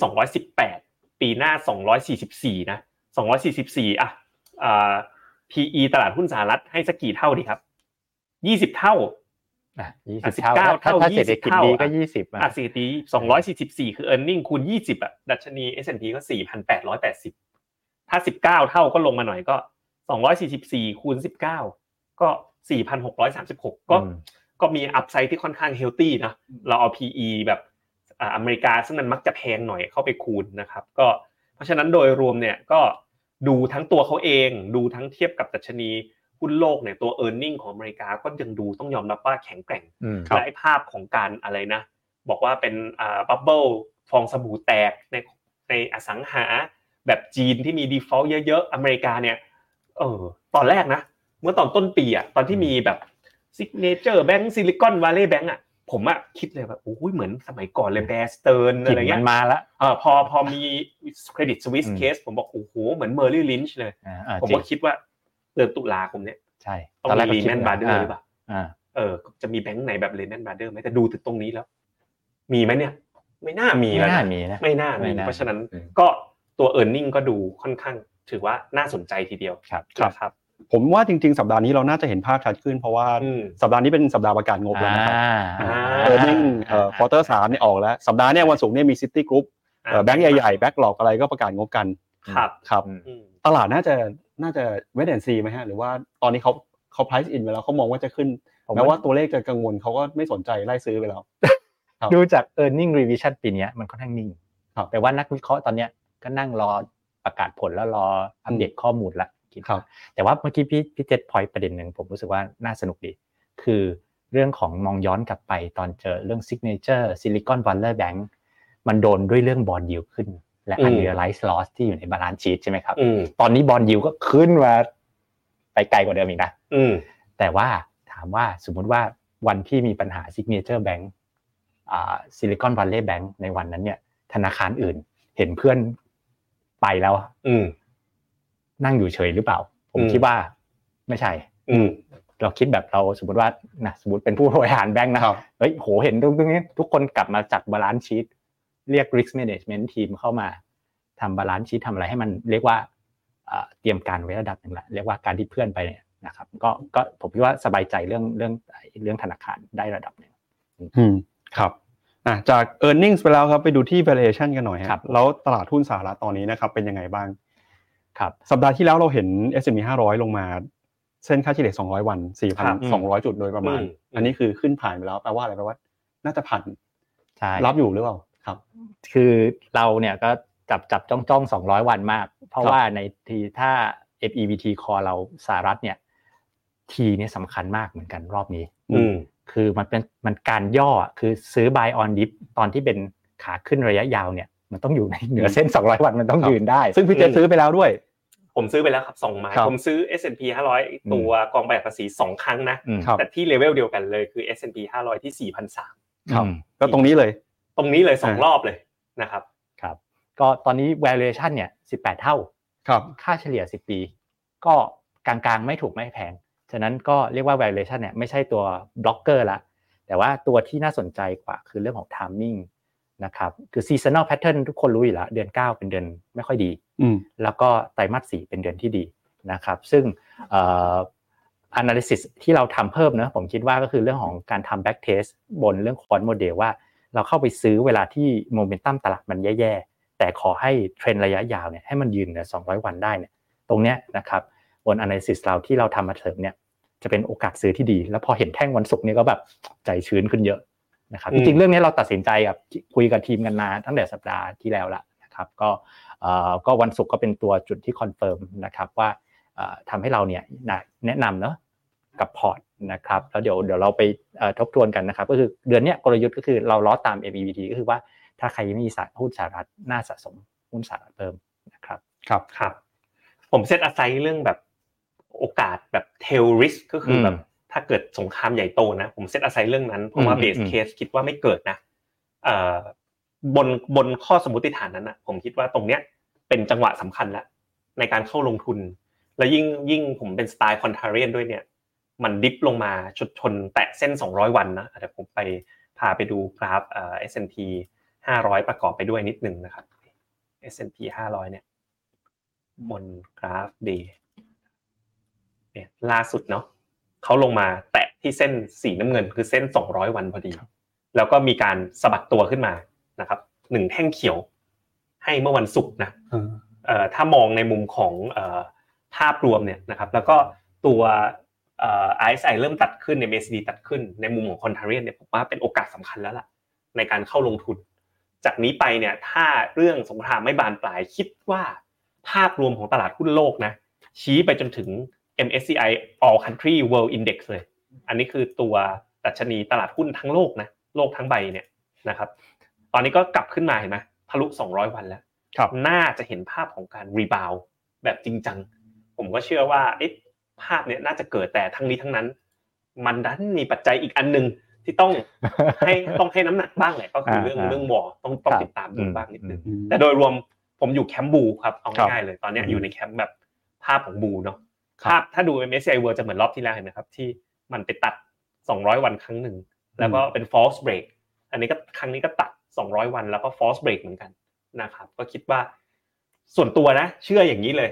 Speaker 3: 218 ปีหน้า 244 นะ 244อะอ่า PE ตลาดหุ้นสหรัฐให้สักกี่เท่าดีครับ 20 เท่า
Speaker 4: อะยี่
Speaker 3: อะ
Speaker 4: สิบเท่า
Speaker 3: 19
Speaker 4: ถ้า
Speaker 3: เท่า
Speaker 4: ถ้าเศรษฐกิจ
Speaker 3: 20
Speaker 4: ดี
Speaker 3: เท่า
Speaker 4: ก็
Speaker 3: อะ
Speaker 4: ยี่สิบ
Speaker 3: อะสี่ปี244คือ earning คูณ20อะดัชนี S&P ก็4,880ถ้า19เท่าก็ลงมาหน่อยก็ 244คูณ19 ก็ 4,636 ก็ก็มี upside ที่ค่อนข้าง healthy นะเราเอา PE แบบอ่าอเมริกาซึ่งมันมักจะแพงหน่อยเข้าไปคูณนะครับ ก็เพราะฉะนั้นโดยรวมเนี่ยก็ดูทั้งตัวเขาเอง ดูทั้งเทียบกับดัชนีหุ้นโลกเนี่ยตัว e a r n i n g ของอเมริกาก็ยังดูต้องยอมรับว่าแข็งแกร่ง
Speaker 4: อืม
Speaker 3: และไอ้ภาพของการอะไรนะ บอกว่าเป็นอ่า bubble ฟองสบู่แตกในในอสังหาแบบจีนที่มี default เยอะๆ อเมริกาเนี่ย เออ ตอนแรกนะ เมื่อตอนต้นปีอะ ตอนที่มีแบบ Signature Bank Silicon Valley Bank อะ ผมอะคิดเลยแบบโอ้ยเหมือนสมัยก่อนเลยแบร์สเติร์น
Speaker 4: กลิ่
Speaker 3: อะไร
Speaker 4: น
Speaker 3: เงี้
Speaker 4: มั
Speaker 3: ย
Speaker 4: นมาแล้ว
Speaker 3: เออพอพอมี Credit Suisse
Speaker 4: อืม
Speaker 3: case ผมบอกโอ้โหเหมือน Merrill Lynch เลย
Speaker 4: อ่าอ่า
Speaker 3: ผม
Speaker 4: จริ
Speaker 3: ก็
Speaker 4: ง
Speaker 3: คิดว่าเดือนตุลาคมเนี้ย
Speaker 4: ใช่
Speaker 3: ต้อง
Speaker 4: ตอนแรก
Speaker 3: มี
Speaker 4: ก็คิด
Speaker 3: Lehman
Speaker 4: ว่า
Speaker 3: Brothers หรือเปล่า
Speaker 4: อ่า
Speaker 3: เออ จะมีแบงค์ไหนแบบ Lehman Brothers ไหมแต่ดูถึงตรงนี้แล้ว มีไหมเนี่ย ไม่น่ามี
Speaker 4: ไม่
Speaker 3: แล้ว
Speaker 4: น่า
Speaker 3: นะ
Speaker 4: มีนะ
Speaker 3: ไม่น่า
Speaker 4: ไม่
Speaker 3: มี
Speaker 4: น่า
Speaker 3: เพราะฉะนั้น
Speaker 4: อืม
Speaker 3: ก็ตัว e a r n i n g ก็ดูค่อนข้าง ถือว่าน่าสนใจทีเดียว
Speaker 4: ครับ
Speaker 3: นะครับ
Speaker 2: ผมว่าจริง ๆ สัปดาห์นี้เราน่าจะเห็นภาพชัดขึ้น เพราะว่า
Speaker 3: อืม
Speaker 2: สัปดาห์นี้เป็นสัปดาห์ประกาศงบแล้วนะครับ
Speaker 3: อ่า
Speaker 2: earning เอ่อ quarter สามเนี่ยออกแล้ว สัปดาห์เนี้วันศุกร์เนี่ยมี Citigroup
Speaker 3: อ่า
Speaker 2: แบงก์ใหญ่ๆ BlackRock อะไรก็ประกาศงบกัน
Speaker 3: ครับ
Speaker 2: ครับ
Speaker 4: อืม
Speaker 3: อืม
Speaker 2: ตลาดน่าจะน่าจะ wait and see ไหมฮะหรือว่าตอนนี้เขาเขา price in ไปแล้วเขามองว่าจะขึ้น
Speaker 4: ผม
Speaker 2: แม้
Speaker 4: ว่า
Speaker 2: ว่าตัวเลขจะกังวลเขาก็ไม่สนใจไล่ซื้อไปแล้วครับ
Speaker 4: ดูจาก e a r n i n g revision ปีเนี้ยมันค่อนข้างนิ่ง
Speaker 2: ครับ
Speaker 4: แต่ว่านักวิเคราะห์ตอนเนี้ยก็นั่งรอ ประกาศผลแล้วรออัปเดตข้อมูลละคิด
Speaker 2: ครับ
Speaker 4: แต่ว่าเมื่อกี้พี่พี่เจษ point ประเด็นหนึ่งผมรู้สึกว่าน่าสนุกดี คือเรื่องของมองย้อนกลับไปตอนเจอเรื่อง Signature Silicon Valley Bank มันโดนด้วยเรื่อง bond yield ขึ้น และ
Speaker 3: อืม
Speaker 4: unrealized loss ที่อยู่ใน balance sheet ใช่ไหมครับ
Speaker 3: อืม
Speaker 4: ตอนนี้ bond yield ก็ขึ้นมาไปไกลกว่าเดิมอีกนะ
Speaker 3: อืม
Speaker 4: แต่ว่าถามว่าสมมุติว่าวันที่มีปัญหา Signature Bank อ่า Silicon Valley Bank ในวันนั้นเนี่ยธนาคารอื่น เห็นเพื่อน ไปแล้ว
Speaker 3: อืม
Speaker 4: นั่งอยู่เฉยหรือเปล่า ผม
Speaker 3: อืม
Speaker 4: คิดว่าไม่ใช่
Speaker 3: อืม
Speaker 4: เราคิดแบบเราสมมติว่านะสมมติเป็นผู้บริหารแบงค์นะครับเฮ้ยโหเห็นตรงนี้ ทุกคนกลับมาจัด balance sheet เรียก risk management team เข้ามาทำ balance sheet ทำอะไรให้มันเรียกว่าเอ่อเตรียมการไว้ระดับหนึ่งละเรียกว่าการที่เพื่อนไปเนี่ยนะครับก็ก็ผมคิดว่าสบายใจเรื่องเรื่องเรื่องธนาคารได้ระดับหนึ่ง
Speaker 2: อืมครับ อะจาก e a r n i n g ไปแล้วครับไปดูที่ valuation กันหน่อยฮะ
Speaker 4: ครับ
Speaker 2: แล้วตลาดหุ้นสหรัฐตอนนี้นะครับเป็นยังไงบ้าง
Speaker 4: ครับ
Speaker 2: สัปดาห์ที่แล้วเราเห็น S&P 500 ลงมาเส้นค่าเฉลี่ย200 วัน
Speaker 3: ครับ
Speaker 2: 4,200 จุดโดยประมาณ
Speaker 3: อืม
Speaker 2: อันนี้คือขึ้นผ่านไปแล้วแปลว่าอะไรแปลว่า น่าจะผ่าน
Speaker 4: ใช่
Speaker 2: รับอยู่หรือเปล่าครับ
Speaker 4: คือเราเนี่ยก็จับจับจ้องจ้องสองร้อยวันมาก เพราะ
Speaker 2: ครับ
Speaker 4: ว่าในทีถ้า FEVT call เราสหรัฐเนี่ยทีเนี่ยสำคัญมากเหมือนกันรอบนี้
Speaker 3: อืม
Speaker 4: คือมันเป็นมันการย่ออะคือซื้อ buy on dip ตอนที่เป็นขาขึ้นระยะยาวเนี่ยมันต้องอยู่ในเหนือเส้น 200 วันมันต้อง
Speaker 2: ครับ
Speaker 4: ยืนได้
Speaker 2: ซึ่งพี่เจ
Speaker 3: อืม
Speaker 2: ซื้อไปแล้วด้วย
Speaker 3: ผมซื้อไปแล้วครับสองไม้
Speaker 2: ครับ
Speaker 3: ผมซื้อ S&P 500 ตัวกองแบกภาษีสองครั้งนะ
Speaker 4: อืม
Speaker 2: ครับ
Speaker 3: แต่ที่เลเวลเดียวกันเลยคือ S&P 500 ที่ 4,300
Speaker 2: ครับ
Speaker 4: อืม
Speaker 2: ก็ตรงนี้เลย
Speaker 3: ตรงนี้เลยสอง
Speaker 2: อ่าร
Speaker 3: อบเลยนะครับ
Speaker 4: ครับก็ตอนนี้ valuation เนี่ย 18 เท่า
Speaker 2: ครับ
Speaker 4: ค่าเฉลี่ย 10 ปี ก็กลางๆไม่ถูกไม่แพง ฉะนั้นก็เรียกว่า valuation เนี่ยไม่ใช่ตัวบล็อกเกอร์ละแต่ว่าตัวที่น่าสนใจกว่าคือเรื่องของ timing นะครับคือ seasonal pattern ทุกคนรู้อยู่แล้วเดือน 9 เป็นเดือนไม่ค่อยดี
Speaker 2: อืม
Speaker 4: แล้วก็ไตรมาสสี่เป็นเดือนที่ดีนะครับซึ่งเอ่อ analysis ที่เราทำเพิ่มนะผมคิดว่าก็คือเรื่องของการทำ back test บนเรื่อง quant model ว่า เราเข้าไปซื้อเวลาที่โมเมนตัมตลาดมันแย่ๆ แต่ขอให้เทรนระยะยาวเนี่ยให้มันยืนเหนือ200 วันได้เนี่ยตรงเนี้ยนะครับบน analysis เราที่เราทำมาเสริมเนี่ย จะเป็นโอกาสซื้อที่ดี แล้วพอเห็นแท่งวันศุกร์เนี่ยก็แบบใจชื้นขึ้นเยอะนะครับ
Speaker 3: อื
Speaker 4: จ
Speaker 3: ม
Speaker 4: ริงๆเรื่องนี้เราตัดสินใจกับคุยกับทีมกันมาตั้งแต่สัปดาห์ที่แล้วละนะครับก็เอ่อก็วันศุกร์ก็เป็นตัวจุดที่ confirm นะครับว่าเอ่อทำให้เราเนี่ยนะแนะนำเนาะกับพอร์ตนะครับแล้วเดี๋ยวเดี๋ยวเราไปเอ่อทบทวนกันนะครับก็คือเดือนเนี้ยกลยุทธ์ก็คือเราล้อตาม MEVT ก็คือว่าถ้าใครยังไม่มีสะหุ้นสหรัฐน่าสะสมหุ้นสหรัฐเพิ่มนะครับ
Speaker 2: ครับ
Speaker 3: ครับผมเซตอ s ไซเรื่องแบบ โอกาสแบบ tail risk ก็คือแบบ
Speaker 4: อืม
Speaker 3: ถ้าเกิดสงครามใหญ่โตนะผมเซตอ s ไซเรื่องนั้นเพราะว่า
Speaker 4: อืม
Speaker 3: base
Speaker 4: อืม
Speaker 3: เคสคิดว่าไม่เกิดนะเอ่อบนบนข้อสมมติฐานนั้นนะผมคิดว่าตรงเนี้ยเป็นจังหวะสำคัญแล้วในการเข้าลงทุน แล้วยิ่งยิ่งผมเป็นสไตล์คอนเทเรียนด้วยเนี่ย มันดิฟลงมาชดชนแตะเส้น 200 วันนะเดี๋ยวผมไปพาไปดูกราฟเอ่อ S&P 500ประกอบไปด้วยนิดนึงนะครับ S&P 500 เนี่ย บนกราฟ day เนี่ยล่าสุดเนาะเขาลงมาแตะที่เส้นสีน้ำเงิน คือเส้น 200 วันพอดี แล้วก็มีการสะบัดตัวขึ้นมานะครับหนึ่งแท่งเขียว ให้เมื่อวันศุกร์นะเอ่อถ้ามองในมุมของเอ่อภาพรวมเนี่ยนะครับ แล้วก็ตัวเอ่อ RSI เริ่มตัดขึ้นใน MACD ตัดขึ้นในมุมของคอนเทเรียนเนี่ยผมว่าเป็นโอกาสสำคัญแล้วล่ะ ในการเข้าลงทุน จากนี้ไปเนี่ยถ้าเรื่องสงครามไม่บานปลายคิดว่าภาพรวมของตลาดหุ้นโลกนะชี้ไปจนถึง MSCI All Country World Index เลย อันนี้คือตัวดัชนีตลาดหุ้นทั้งโลกนะ โลกทั้งใบเนี่ยนะครับ ตอนนี้ก็กลับขึ้นมาเห็นไหมทะลุ 200 วันแล้ว
Speaker 2: ครับ
Speaker 3: น่าจะเห็นภาพของการ rebound แบบจริงจัง ผมก็เชื่อว่าเอ๊ะภาพเนี้ยน่าจะเกิดแต่ทั้งนี้ทั้งนั้น มันดันมีปัจจัยอีกอันหนึ่งที่ต้องให้ต้องให้น้ำหนักบ้างแหละก็คือเรื่อง
Speaker 4: อ่า
Speaker 3: เรื่อง war ต้องต้อง
Speaker 4: ครับ
Speaker 3: ติดตามดูบ้างนิดนึง
Speaker 2: อืม
Speaker 3: แต่โดยรวมผมอยู่แคมป์บูครับเอา
Speaker 2: ครับ
Speaker 3: ง่ายๆเลย ตอนเนี้ย
Speaker 2: อืม
Speaker 3: อยู่ในแคมป์แบบภาพของบูเนาะ
Speaker 2: ครับ
Speaker 3: ภาพถ้าดู MSCI World จะเหมือนรอบที่แล้วเห็นไหมครับที่มันไปตัด 200 วันครั้งหนึ่งแล้วก็เป็น false break อันนี้ก็ครั้งนี้ก็ตัด 200 วันแล้วก็ false break เหมือนกันนะครับก็คิดว่าส่วนตัวนะ เชื่ออย่างนี้เลย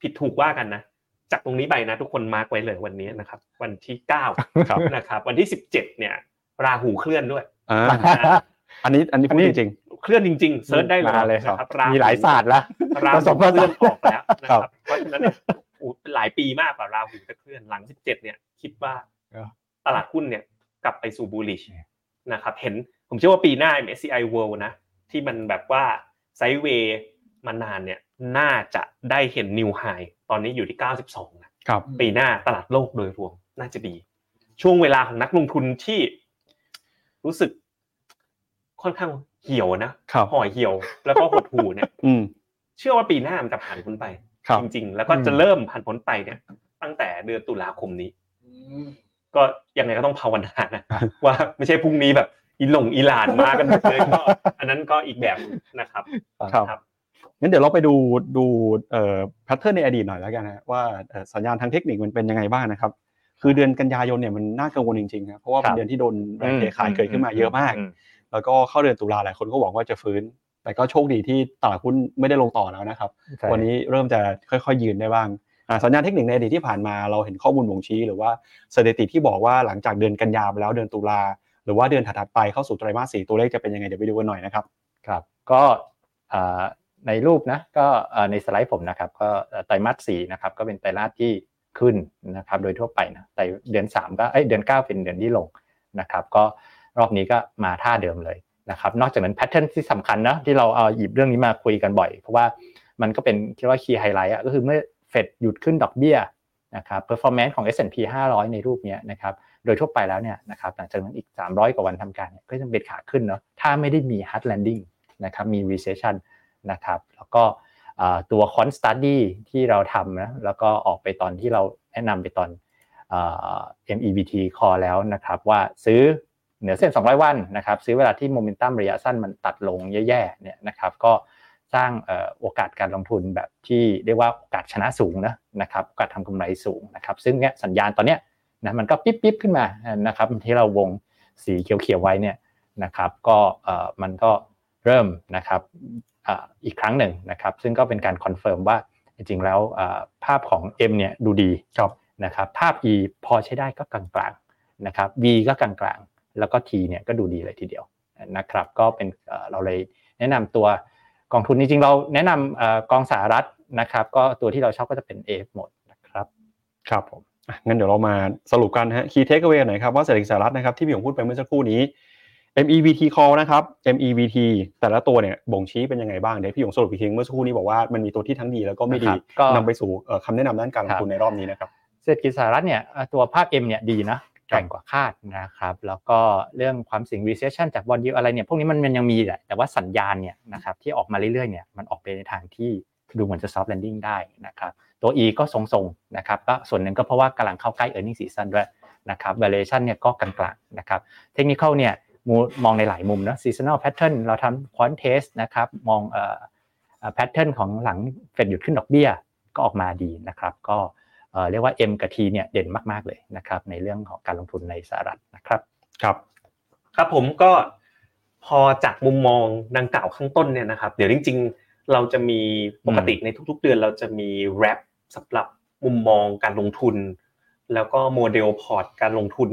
Speaker 3: ผิดถูกว่ากันนะ จากตรงนี้ไปนะ ทุกคนมาร์กไว้เลยวันนี้นะครับ วันที่
Speaker 2: ครับ
Speaker 3: 9นะครับ วันที่17เนี่ย ราหูเคลื่อนด้วย
Speaker 2: อ่าอันนี้อันนี้พูดจริง
Speaker 3: เคลื่อนจริงๆ search ได้เลย
Speaker 4: มาเลย
Speaker 3: นะครับ
Speaker 4: มีหลายศาสตร์ละ
Speaker 3: รา
Speaker 4: ผ
Speaker 3: หู
Speaker 4: สมผสาน
Speaker 3: เคลื่อนออกแล้วนะค
Speaker 2: ครั
Speaker 3: รับบเพราะฉะนั้นเนี่ยโอ้เป็น หลายปีมากกว่าราหูจะเคลื่อนหลัง 17 เนี่ย คิดว่า
Speaker 4: เออ
Speaker 3: ตลาดหุ้นเนี่ยกลับไปสู่ bullish นะครับเห็นผมเชื่อว่าปีหน้า MSCI World นะที่มันแบบว่า sideway มานานเนี่ยน่าจะได้เห็น new high ตอนนี้อยู่ที่ 92นะ
Speaker 2: ๆครับ
Speaker 3: ปีหน้าตลาดโลกโดยรวมน่าจะดี ช่วงเวลาของนักลงทุนที่รู้สึกค่อนข้างเหี่ยวนะครับห่อเหี่ยวแล้วก็หดหู่เนี่ย
Speaker 2: อืม
Speaker 3: เชื่อว่าปีหน้ามันจะผ่านพ้นไป
Speaker 2: ครับ
Speaker 3: จริงๆ แล้วก็จะ
Speaker 2: อืม
Speaker 3: เริ่มผ่านพ้นไปเนี่ย ตั้งแต่เดือนตุลาคมนี้
Speaker 5: อืม
Speaker 3: ก็ยังไงก็ต้องภาวนานะว่าไม่ใช่พรุ่งนี้แบบอีหลงอีหลานมากันหมดเลยก็อันนั้นก็อีกแบบนะครับ
Speaker 2: ครับงั้นเดี๋ยวเราไปดูดูเอ่อแพทเทิร์นในอดีตหน่อยแล้วกันนะว่าเอ่อสัญญาณทางเทคนิคมันเป็นยังไงบ้างนะครับ คือเดือนกันยายนเนี่ยมันน่ากังวลจริงๆนะเพราะว่าเป็น
Speaker 4: ครับ
Speaker 2: เดือนที่โดนแรงเทขายเกิดขึ้นมาเยอะมาก แล้วก็เข้าเดือนตุลาหลายคนก็หวังว่าจะฟื้น แต่ก็โชคดีที่ตลาดหุ้นไม่ได้ลงต่อแล้วนะครับ
Speaker 4: ใช่
Speaker 2: วันนี้เริ่มจะค่อยๆยืนได้บ้างอ่าสัญญาณเทคนิคในอดีตที่ผ่านมาเราเห็นข้อมูลบ่งชี้ หรือว่าสถิติที่บอกว่าหลังจากเดือนกันยาไปแล้วเดือนตุลาหรือว่าเดือนถัดๆไปเข้าสู่ไตรมาสสี่ตัวเลขจะเป็นยังไงเดี๋ยวไปดูกันหน่อยนะครับ
Speaker 4: ครับก็เอ่อในรูปนะก็เอ่อในสไลด์ผมนะครับก็เอ่อไตรมาสสี่นะครับก็เป็นไตรมาสที่ขึ้นนะครับโดยทั่วไปนะแต่เดือน3ก็เอ้ยเดือน 9 เป็นเดือนที่ลงนะครับ ก็รอบนี้ก็มาท่าเดิมเลย นะครับนอกจากนั้นแพทเทิร์นที่สำคัญนะที่เราเอาหยิบเรื่องนี้มาคุยกันบ่อย เพราะว่ามันก็เป็นคิดว่าคีย์ไฮไลท์อะก็คือเมื่อเฟดหยุดขึ้นดอกเบี้ยนะครับเ performance ของ S&P 500 ในรูปนี้นะครับโดยทั่วไปแล้วเนี่ยนะครับหลังจากนั้นอีก 300 กว่าวันทำการก็จะเป็นขาขึ้นเนาะถ้าไม่ได้มี hard landing นะครับมี recession นะครับแล้วก็ตัว con study ที่เราทำนะแล้วก็ออกไปตอนที่เราแนะนำไปตอน MEBT call แล้วนะครับว่าซื้อ เหนือเส้น 200 วันนะครับซื้อเวลาที่โมเมนตัมระยะสั้นมันตัดลงแย่ๆเนี่ยนะครับก็สร้างโอกาสการลงทุนแบบที่เรียกว่าโอกาสชนะสูงนะนะครับโอกาสทำกำไรสูงนะครับซึ่งเนี่ยสัญญาณตอนเนี้ยนะมันก็ปิ๊บปิ๊บขึ้นมานะครับที่เราวงสีเขียวๆไว้เนี่ยนะครับก็มันก็เริ่มนะครับอีกครั้งหนึ่งนะครับซึ่งก็เป็นการ confirm ว่าจริงๆแล้วภาพของ M เนี่ยดูดีนะครับภาพ E พอใช้ได้ก็กลางๆนะครับ V ก็กลางๆ แล้วก็ T เนี่ยก็ดูดีเลยทีเดียวนะครับ ก็เป็นเราเลยแนะนำตัวกองทุนจริงๆเราแนะนำกองสหรัฐนะครับ ก็ตัวที่เราชอบก็จะเป็น AF หมดนะครับ
Speaker 2: ครับผมงั้นเดี๋ยวเรามาสรุปกันฮะ key takeaway หน่อยครับว่าเศรษฐกิจสหรัฐนะครับที่พี่ผมพูดไปเมื่อสักครู่นี้ MEVT call นะครับ MEVT แต่ละตัวเนี่ยบ่งชี้เป็นยังไงบ้างเดี๋ยวพี่หยงสรุปอีกทีเมื่อสักครู่นี้บอกว่ามันมีตัวที่ทั้งดีแล้วก็ไม่ดีนำไปสู่คำแนะนำด้านการลงทุนในรอบนี้นะครับ
Speaker 4: เศรษฐกิจสหรัฐเนี่ยตัวภาพ M เนี่ยดีนะ แกร่งกว่าคาดนะครับแล้วก็เรื่องความเสี่ยง recession จากบอลยูอะไรเนี่ยพวกนี้มันมันยังมีแหละแต่ว่าสัญญาณเนี่ยนะครับที่ออกมาเรื่อยๆเนี่ยมันออกไปในทางที่ดูเหมือนจะ soft landing ได้นะครับตัว E ก็ทรงๆนะครับก็ส่วนหนึ่งก็เพราะว่ากำลังเข้าใกล้ earning season ด้วยนะครับ valuation เนี่ยก็กลางๆนะครับ technical เนี่ยมองในหลายมุมนะ seasonal pattern เราทำ quant test นะครับมองเอ่อ pattern ของหลังเฟดหยุดขึ้นดอกเบี้ยก็ออกมาดีนะครับ ก็ เรียกว่า M กับ T เนี่ยเด่นมากๆเลยนะครับในเรื่องของการลงทุนในสหรัฐนะครับ
Speaker 2: ครับ
Speaker 3: ครับผมก็พอจากมุมมองดังกล่าวข้างต้นเนี่ยนะครับ เดี๋ยวจริง ๆ เราจะมีปกติในทุก ๆ เดือนเราจะมี wrap สำหรับมุมมองการลงทุน แล้วก็โมเดลพอร์ตการลงทุน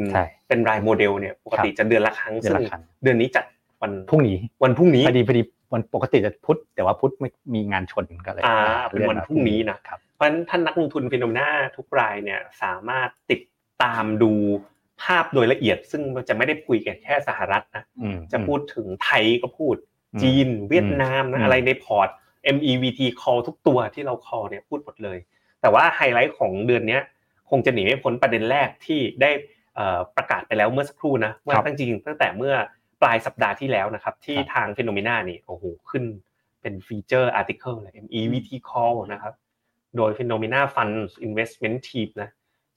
Speaker 3: เป็นรายโมเดลเนี่ยปกติจะเดือนละครั้งซึ่งเดือนนี้จัดวัน
Speaker 4: พรุ่งนี้
Speaker 3: วันพรุ่งนี้
Speaker 4: พอดีพอดีวันปกติจะพุธแต่ว่าพุธไม่มีงานชนก็เลย
Speaker 3: อ่าเป็นวันพรุ่งนี้นะครับ เพราะฉะนั้นท่านนักลงทุน FINNOMENA ทุกรายเนี่ยสามารถติดตามดูภาพโดยละเอียด ซึ่งจะไม่ได้คุยกันแค่สหรัฐนะจะพูดถึงไทยก็พูดจีน เวียดนามนะอะไรในพอร์ต MEVT call ทุกตัวที่เรา call เนี่ยพูดหมดเลย แต่ว่าไฮไลท์ของเดือนนี้คงจะหนีไม่พ้นประเด็นแรกที่ได้ประกาศไปแล้วเมื่อสักครู่นะว่าตั้งจริงตั้งแต่เมื่อปลายสัปดาห์ที่แล้วนะครับ ที่ทาง FINNOMENA นี่โอ้โหขึ้นเป็น feature article เลย MEVT call นะครับ โดย FINNOMENA Funds Investment Team นะ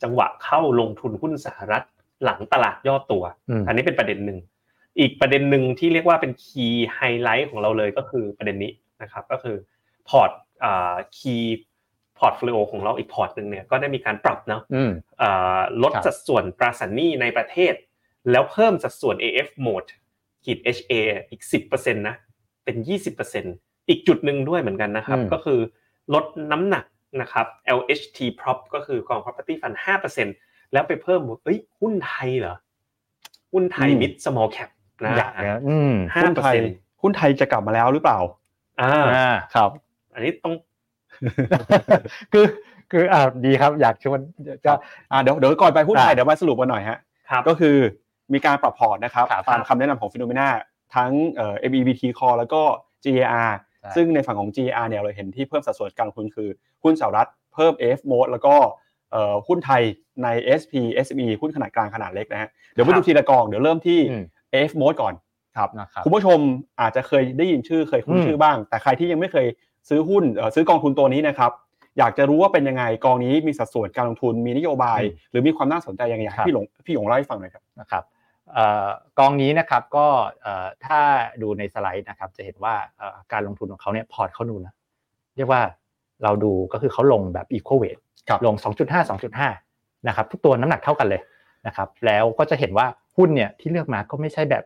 Speaker 3: จังหวะเข้าลงทุนหุ้นสหรัฐหลังตลาดย่อตัว อันนี้เป็นประเด็นหนึ่ง อีกประเด็นหนึ่งที่เรียกว่าเป็น key highlight ของเราเลยก็คือประเด็นนี้นะครับก็คือพอร์ต key portfolio ของเราอีกพอร์ตหนึ่งเนี่ยก็ได้มีการปรับเนาะลดสัดส่วนตราสารหนี้ในประเทศ แล้วเพิ่มสัดส่วน AFMOAT ขีด HA อีก 10%นะเป็น 20%อีกจุดหนึ่งด้วยเหมือนกันนะครับ ก็คือลดน้ำหนัก นะครับ LHT prop ก็คือกอง property fund 5%แล้วไปเพิ่มเอ้ยหุ้นไทยเหรอ หุ้นไทย mid small cap นะ
Speaker 2: ห้าเปอร์เซ็นต์หุ้นไทยจะกลับมาแล้วหรือเปล่า
Speaker 3: อ่า
Speaker 2: ครับ
Speaker 3: อันนี้ต้อง
Speaker 4: คือคืออ่าดีครับ อยากชวน
Speaker 2: จะอ่าเดี๋ยวเดี๋ยวก่อนไปหุ้นไทยเดี๋ยวมาสรุปกันหน่อยฮะก็คือมีการปรับพอร์ตนะครับ ตามคำแนะนำของฟิโนเมนาทั้งเอ่อ MEBT call แล้วก็ GAR ซึ่งในฝั่งของ GR เนี่ยเราเห็นที่เพิ่มสัดส่วนการลงทุนคือ หุ้นสหรัฐเพิ่ม F mode แล้วก็หุ้นไทยใน SP SME หุ้นขนาดกลางขนาดเล็กนะฮะเดี๋ยวไปดูทีละกองเดี๋ยวเริ่มที่ F mode ก่อนครับคุณผู้ชมอาจจะเคยได้ยินชื่อเคยคุ้นชื่อบ้าง แต่ใครที่ยังไม่เคยซื้อหุ้นซื้อกองทุนตัวนี้นะครับอยากจะรู้ว่าเป็นยังไงกองนี้มีสัดส่วนการลงทุนมีนโยบาย หรือมีความน่าสนใจยังไงพี่หลงพี่หลงเล่าให้ฟังหน่อยครับ
Speaker 4: นะครับกองนี้นะครับก็ถ้าดูในสไลด์นะครับจะเห็นว่าการลงทุนของเขาเนี่ยพอร์ตเขาดูนะเรียกว่า เราดูก็คือเขาลงแบบ equal weight ลง 2.5 2.5 นะครับทุกตัวน้ำหนักเท่ากันเลยนะครับแล้วก็จะเห็นว่าหุ้นเนี่ยที่เลือกมาก็ไม่ใช่แบบ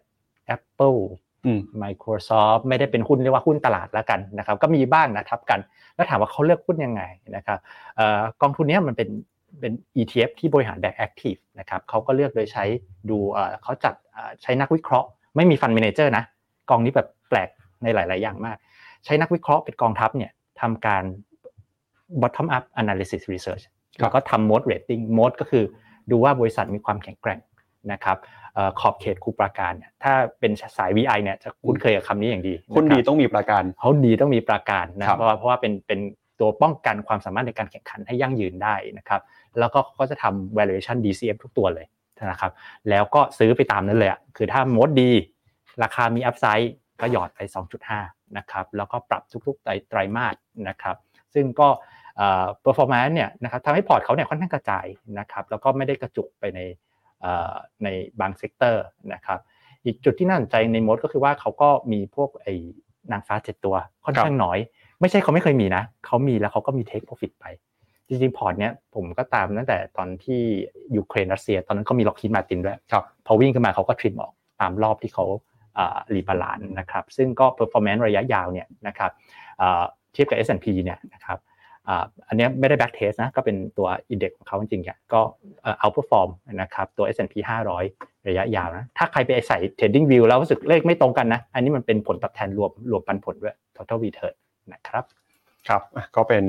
Speaker 4: Apple Microsoft ไม่ได้เป็นหุ้นเรียกว่าหุ้นตลาดแล้วกันนะครับก็มีบ้างนะทับกัน แล้วถามว่าเขาเลือกหุ้นยังไงนะครับกองทุนนี้มันเป็นเป็น ETF ที่บริหารแบบ Active นะครับเขาก็เลือกโดยใช้ดูเขาจัดใช้นักวิเคราะห์ ไม่มีฟันเมนเจอร์นะกองนี้แบบแปลกในหลาย ๆ อย่างมาก ใช้นักวิเคราะห์เป็นกองทัพเนี่ยทำการ bottom up analysis research แล้วก็ทำ mode rating mode ก็คือดูว่าบริษัทมีความแข็งแกร่งนะครับเอ่อขอบเขตคูปราการเนี่ยถ้าเป็นสาย VI เนี่ยจะคุ้นเคยกับคำนี้อย่างดี
Speaker 2: คุณดีะ
Speaker 4: รับ
Speaker 2: ต้องมีประกัน
Speaker 4: เขาดีต้องมีประการนะครับเพราะว่าเพราะว่าเป็นเป็นตัวป้องกันความสามารถในการแข่งขันให้ยั่งยืนได้นะครับแล้วก็เขาก็จะทำ valuation DCF ทุกตัวเลยนะครับแล้วก็ซื้อไปตามนั้นเลยอะคือถ้า moat ดี ราคามี upside ก็หยอดไป 2.5นะครับแล้วก็ปรับทุกๆไตรไตรมาสนะครับ ซึ่งก็เอ่อ performance เนี่ยนะครับทำให้พอร์ตเขาเนี่ยค่อนข้างกระจายนะครับแล้วก็ไม่ได้กระจุกไปในเอ่อในบาง sector นะครับอีกจุดที่น่าสนใจใน MOAT ก็คือว่าเขาก็มีพวกไอ้นางฟ้าเจ็ดตัวค่อนข้างน้อย ไม่ใช่เขาไม่เคยมีนะเขามีแล้วเขาก็มี take profit ไป จริงๆพอร์ตเนี้ยผมก็ตามตั้งแต่ตอนที่ยูเครนรัสเซีย ตอนนั้นเขามี Lockheed Martin ด้วย
Speaker 2: ครับ
Speaker 4: พอวิ่งขึ้นมาเขาก็ trim ออกตามรอบที่เขา rebalance นะครับซึ่งก็ performance ระยะยาวเนี่ยนะครับอ่าเทียบกับ S&P เนี่ยนะครับอ่าอันเนี้ยไม่ได้ back test นะก็เป็นตัว index ของเขาจริงๆเนี่ยก็เอ่อ outperform นะครับตัว S&P 500 ระยะยาวนะถ้าใครไปใส่ trading view แล้วรู้สึกเลขไม่ตรงกันนะ อันนี้มันเป็นผลตอบแทนรวมรวมปันผลด้วย total return นะครับ
Speaker 2: ครับอะก็เป็น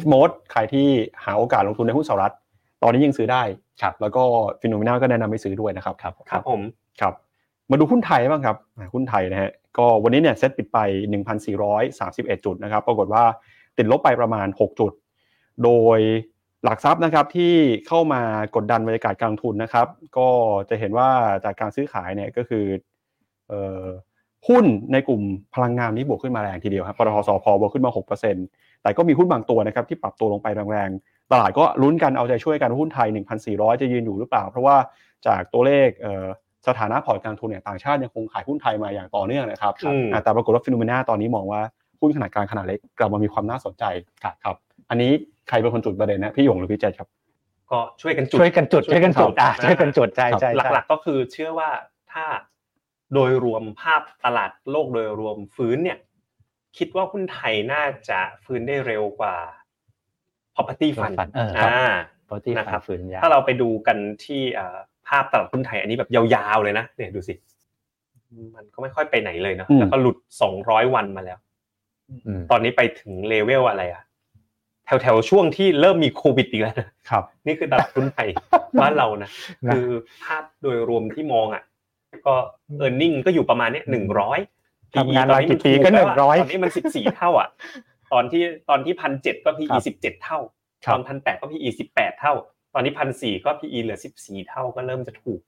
Speaker 2: F mode ใครที่หาโอกาสลงทุนในหุ้นสหรัฐ ตอนนี้ยังซื้อได้
Speaker 4: ครับ
Speaker 2: แล้วก็ฟิโนเมนาก็แนะนำให้ซื้อด้วยนะครับ
Speaker 4: ครับ
Speaker 3: ครับผม
Speaker 2: ครับ มาดูหุ้นไทยบ้างครับอะหุ้นไทยนะฮะก็วันนี้เนี่ยเซ็ตปิดไป 1,431 จุดนะครับ ปรากฏว่าติดลบไปประมาณ 6 จุด โดยหลักทรัพย์นะครับที่เข้ามากดดันบรรยากาศการลงทุนนะครับ ก็จะเห็นว่าจากการซื้อขายเนี่ยก็คือเอ่อหุ้นในกลุ่มพลังงานนี้บวกขึ้นมาแรงทีเดียวครับปตท.สผ.บวกขึ้นมา 6%แต่ก็มีหุ้นบางตัวนะครับที่ปรับตัวลงไปแรงๆ ตลาดก็ลุ้นกันเอาใจช่วยกันว่าหุ้นไทย 1,400 จะยืนอยู่หรือเปล่า เพราะว่าจากตัวเลขเอ่อ สถานะพอร์ตการลงทุนเนี่ยต่างชาติยังคงขายหุ้นไทยมาอย่างต่อเนื่องนะครับ
Speaker 3: อืม
Speaker 2: อ่าแต่ปรากฏว่า FINNOMENA ตอนนี้มองว่าหุ้นขนาดกลางขนาดเล็กกลับมามีความน่าสนใจครับครับอันนี้ใครเป็นคนจุดประเด็นนะพี่หยงหรือพี่เจษครับ
Speaker 3: ก็ช่วยกันจุด
Speaker 4: ช่วยกันจุดช่วยกันจุดอะช่วยกันจุดใช่ใช่
Speaker 3: ห
Speaker 4: ใช่
Speaker 3: ลักๆก็คือเชื่อว่าถ้าโดยรวมภาพตลาดโลกโดยรวมฟื้นเนี่ย คิดว่าหุ้นไทยน่าจะฟื้นได้เร็วกว่า property fund
Speaker 4: เออครับ
Speaker 3: อ่า
Speaker 4: ปกติ
Speaker 3: นะครับ
Speaker 4: ฝืนยา
Speaker 3: ถ้าเราไปดูกันที่อ่า ภาพตลาดหุ้นไทยอันนี้แบบยาวๆเลยนะเนี่ยดูสิ มันก็ไม่ค่อยไปไหนเลยเนาะ
Speaker 2: อืม
Speaker 3: แล้วก็หลุดสองร้อยวันมาแล้ว
Speaker 4: อืม
Speaker 3: ตอนนี้ไปถึงเลเวลอะไรอะแถวๆช่วงที่เริ่มมีโควิดอีกแล้วนะครับ นี่คือตลาดหุ้นไทยบ้านเรานะ
Speaker 4: นะ
Speaker 3: คือภาพโดยรวมที่มองอะ ก็เออร์เน็งก็อยู่ประมาณเนี้ยหนึ่งร้อย
Speaker 4: ทำงานมากี่ปีก็100
Speaker 3: ตอนนี้มันสิบสี่เท่าอะ ตอนที่ตอนที่พันเจ็ดก็
Speaker 4: ค
Speaker 3: PE
Speaker 4: รับ
Speaker 3: สิบเจ็ดเท่า
Speaker 2: ครั
Speaker 3: ต
Speaker 2: บ
Speaker 3: อนพันแปดก็ PE สิบแปดเท่า ตอนนี้พันสี่ก็ PE เหลือสิบสี่เท่าก็เริ่มจะถูก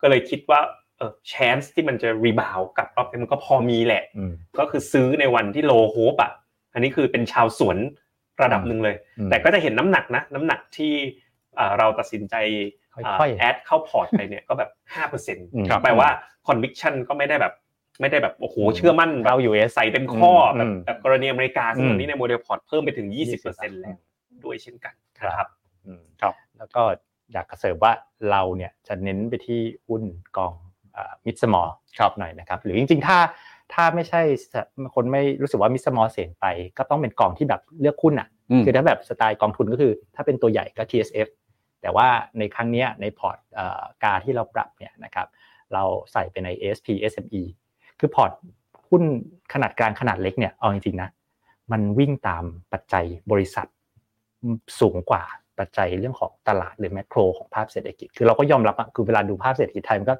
Speaker 3: ก็เลยคิดว่าเออ chance ที่มันจะรีบาวกลับรอบไปมันก็พอมีแหละ
Speaker 4: อืม
Speaker 3: ก็คือซื้อในวันที่ lost hope อะอันนี้คือเป็นชาวสวนระดับหนึ่งเลย
Speaker 4: อืม
Speaker 3: แต่ก็จะเห็นน้ำหนักนะน้ำหนักที่อ่าเราตัดสินใจ
Speaker 4: ค่อยๆ
Speaker 3: add เข้าพอร์ตไปเนี่ยก็แบบห้าเปอร์เซ็นต์
Speaker 4: อืม
Speaker 3: แปลว่า conviction ก็ไม่ได้แบบไม่ได้แบบโอ้โหเชื่อมั่นแบบ
Speaker 4: เข้า US
Speaker 3: ใส่เต็มข้ออื
Speaker 4: ม
Speaker 3: แบบ
Speaker 4: อืม
Speaker 3: แบบกรณีอเมริกาซึ่ง
Speaker 4: อืม
Speaker 3: วันนี้ในโมเดลพอร์ตเพิ่มไปถึง20%แล้วด้วยเช่นกันนะครับ
Speaker 4: อืม
Speaker 2: ครับ
Speaker 4: แล้วก็อยากจะเสริมว่าเราเนี่ยจะเน้นไปที่หุ้นกอง mid small
Speaker 2: ครับ
Speaker 4: หน่อยนะครับ หรือจริงๆ ถ้าถ้าไม่ใช่คนไม่รู้สึกว่า mid small เสี่ยงไป ก็ต้องเป็นกองที่แบบเลือกหุ้นอะ
Speaker 2: อืม
Speaker 4: คือถ้าแบบสไตล์กองทุนก็คือ ถ้าเป็นตัวใหญ่ก็ TSF แต่ว่าในครั้งเนี้ยในพอร์ตเอ่อ GAR ที่เราปรับเนี่ยนะครับเราใส่ไปใน ASP SME คือพอร์ตหุ้นขนาดกลางขนาดเล็กเนี่ยเอาจริงๆนะมันวิ่งตามปัจจัยบริษัทสูงกว่า ปัจจัยเรื่องของตลาดหรือแมกโรของภาพเศรษฐกิจ คือเราก็ยอมรับอะคือเวลาดูภาพเศรษฐกิจไทยมันก็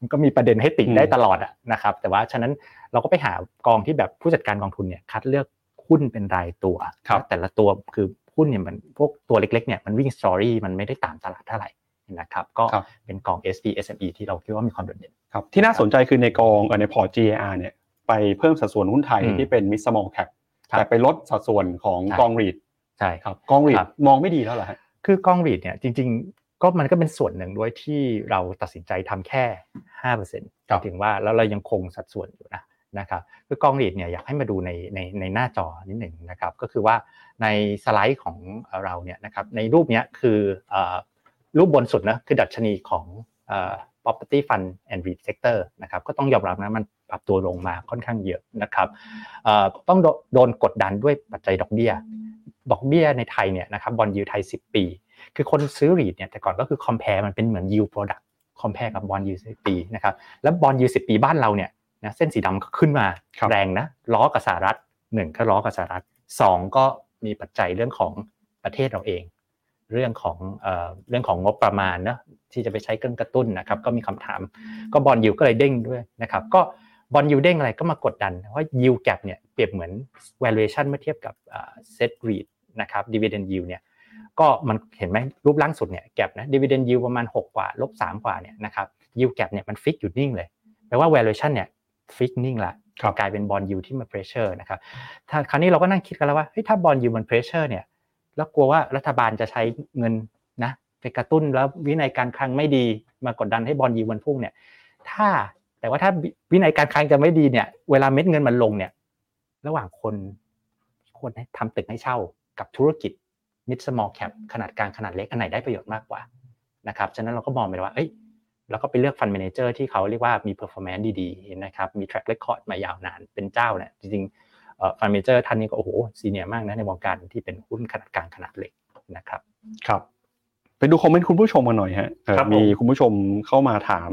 Speaker 4: มันก็มีประเด็นให้ติดได้ตลอดอะนะครับ แต่ว่าฉะนั้นเราก็ไปหากองที่แบบผู้จัดการกองทุนเนี่ยคัดเลือกหุ้นเป็นรายตัว
Speaker 2: ครับ
Speaker 4: แต่ละตัวคือหุ้นเนี่ยมันพวกตัวเล็กๆเนี่ยมันวิ่งสตอรี่มันไม่ได้ตามตลาดเท่าไหร่นะครับก็
Speaker 2: ครับ
Speaker 4: เป็นกอง SP SME ที่เราคิดว่ามีความโดดเด่น
Speaker 2: ครับที่น่าสนใจคือในกองเอ่อในพอร์ต GAR เนี่ยไปเพิ่มสัดส่วนหุ้นไทย
Speaker 4: อืม
Speaker 2: ที่เป็น mid small cap
Speaker 4: ครับ
Speaker 2: แต่ไปลดสัดส่วนของ
Speaker 4: ใช่
Speaker 2: กองรีด
Speaker 4: ใช่
Speaker 2: ครับกองรีด
Speaker 4: ครับ
Speaker 2: มองไม่ดีแล้วเหรอฮะ
Speaker 4: คือกองรีดเนี่ยจริง ๆ ก็มันก็เป็นส่วนหนึ่งด้วยที่เราตัดสินใจทำแค่ห้าเปอร์เซ็นต์
Speaker 2: ครับ
Speaker 4: ถึงว่าแล้วเรายังคงสัดส่วนอยู่นะนะครับคือกองรีดเนี่ยอยากให้มาดูในในในหน้าจอนิดหนึ่งนะครับก็คือว่าในสไลด์ของเราเนี่ยนะครับในรูปเนี้ยคือเอ่อรูปบนสุดนะคือดัชนีของเอ่อ property fund and REIT sector นะครับก็ต้องยอมรับนะมันปรับตัวลงมาค่อนข้างเยอะนะครับเอ่อต้องโดโดนกดดันด้วยปัจจัยดอกเบี้ย ดอกเบี้ยในไทยเนี่ยนะครับบอลยูไทย 10 ปี คือคนซื้อรีดเนี่ยแต่ก่อนก็คือ compare มันเป็นเหมือน yield product compare กับบอลยู10ปีนะครับแล้วบอลยู10ปีบ้านเราเนี่ยนะเส้นสีดำก็ขึ้นมา
Speaker 2: ครับ
Speaker 4: แรงนะล้อกับสหรัฐหนึ่งก็ล้อกับสหรัฐสองก็มีปัจจัยเรื่องของประเทศเราเอง เรื่องของเอ่อเรื่องของงบประมาณเนอะที่จะไปใช้เครื่องกระตุ้นนะครับ ก็มีคำถามก็ bond yield ก็เลยเด้งด้วยนะครับ ก็ bond yield เด้งอะไรก็มากดดัน เพราะยิวแกเนี่ยเปรียบเหมือน valuation เมื่อเทียบกับ SET REIT นะครับ dividend yield เนี่ยก็มันเห็นไหมรูปล่างสุดเนี่ย gap นะ dividend yield ประมาณ 6 กว่าลบ3กว่าเนี่ยนะครับ yield gap เนี่ยมัน fix อยู่นิ่งเลยแปลว่า valuation เนี่ย fix นิ่งละ
Speaker 2: ครับ
Speaker 4: กลายเป็น bond yield ที่มา pressure นะครับถ้าคราวนี้เราก็นั่งคิดกันแล้วว่าเฮ้ยถ้า bond yield มัน pressure เนี่ยแล้วกลัวว่ารัฐบาลจะใช้เงินนะไปกระตุ้นแล้ววินัยการคลังไม่ดีมากดดันให้บอลยูมันพุ่งเนี่ยถ้า แต่ว่าถ้าวินัยการคลังจะไม่ดีเนี่ย เวลาเม็ดเงินมันลงเนี่ย ระหว่างคนคนให้ทำตึกให้เช่ากับธุรกิจ mid small cap ขนาดกลางขนาดเล็กอันไหนได้ประโยชน์มากกว่านะครับฉะนั้นเราก็มองไปเลยว่าเอ้ยแล้วก็ไปเลือกฟัน d ม a นเจอร์ที่เขาเรียกว่ามี performance ดีๆนะครับมี track record มายาวนานเป็นเจ้าเนี่ยจริงๆฟัน d ม a นเจอร์ท่านนี้ก็โอ้โหซีเนียมากนะในวงการที่เป็นหุ้นขนาดกลางขนาดเล็กนะครับ
Speaker 2: ครับไปดูคอมเมนต์คุณผู้ชมกันหน่อยฮะเอ่อ
Speaker 3: ครับผม
Speaker 2: มีคุณผู้ชมเข้ามาถาม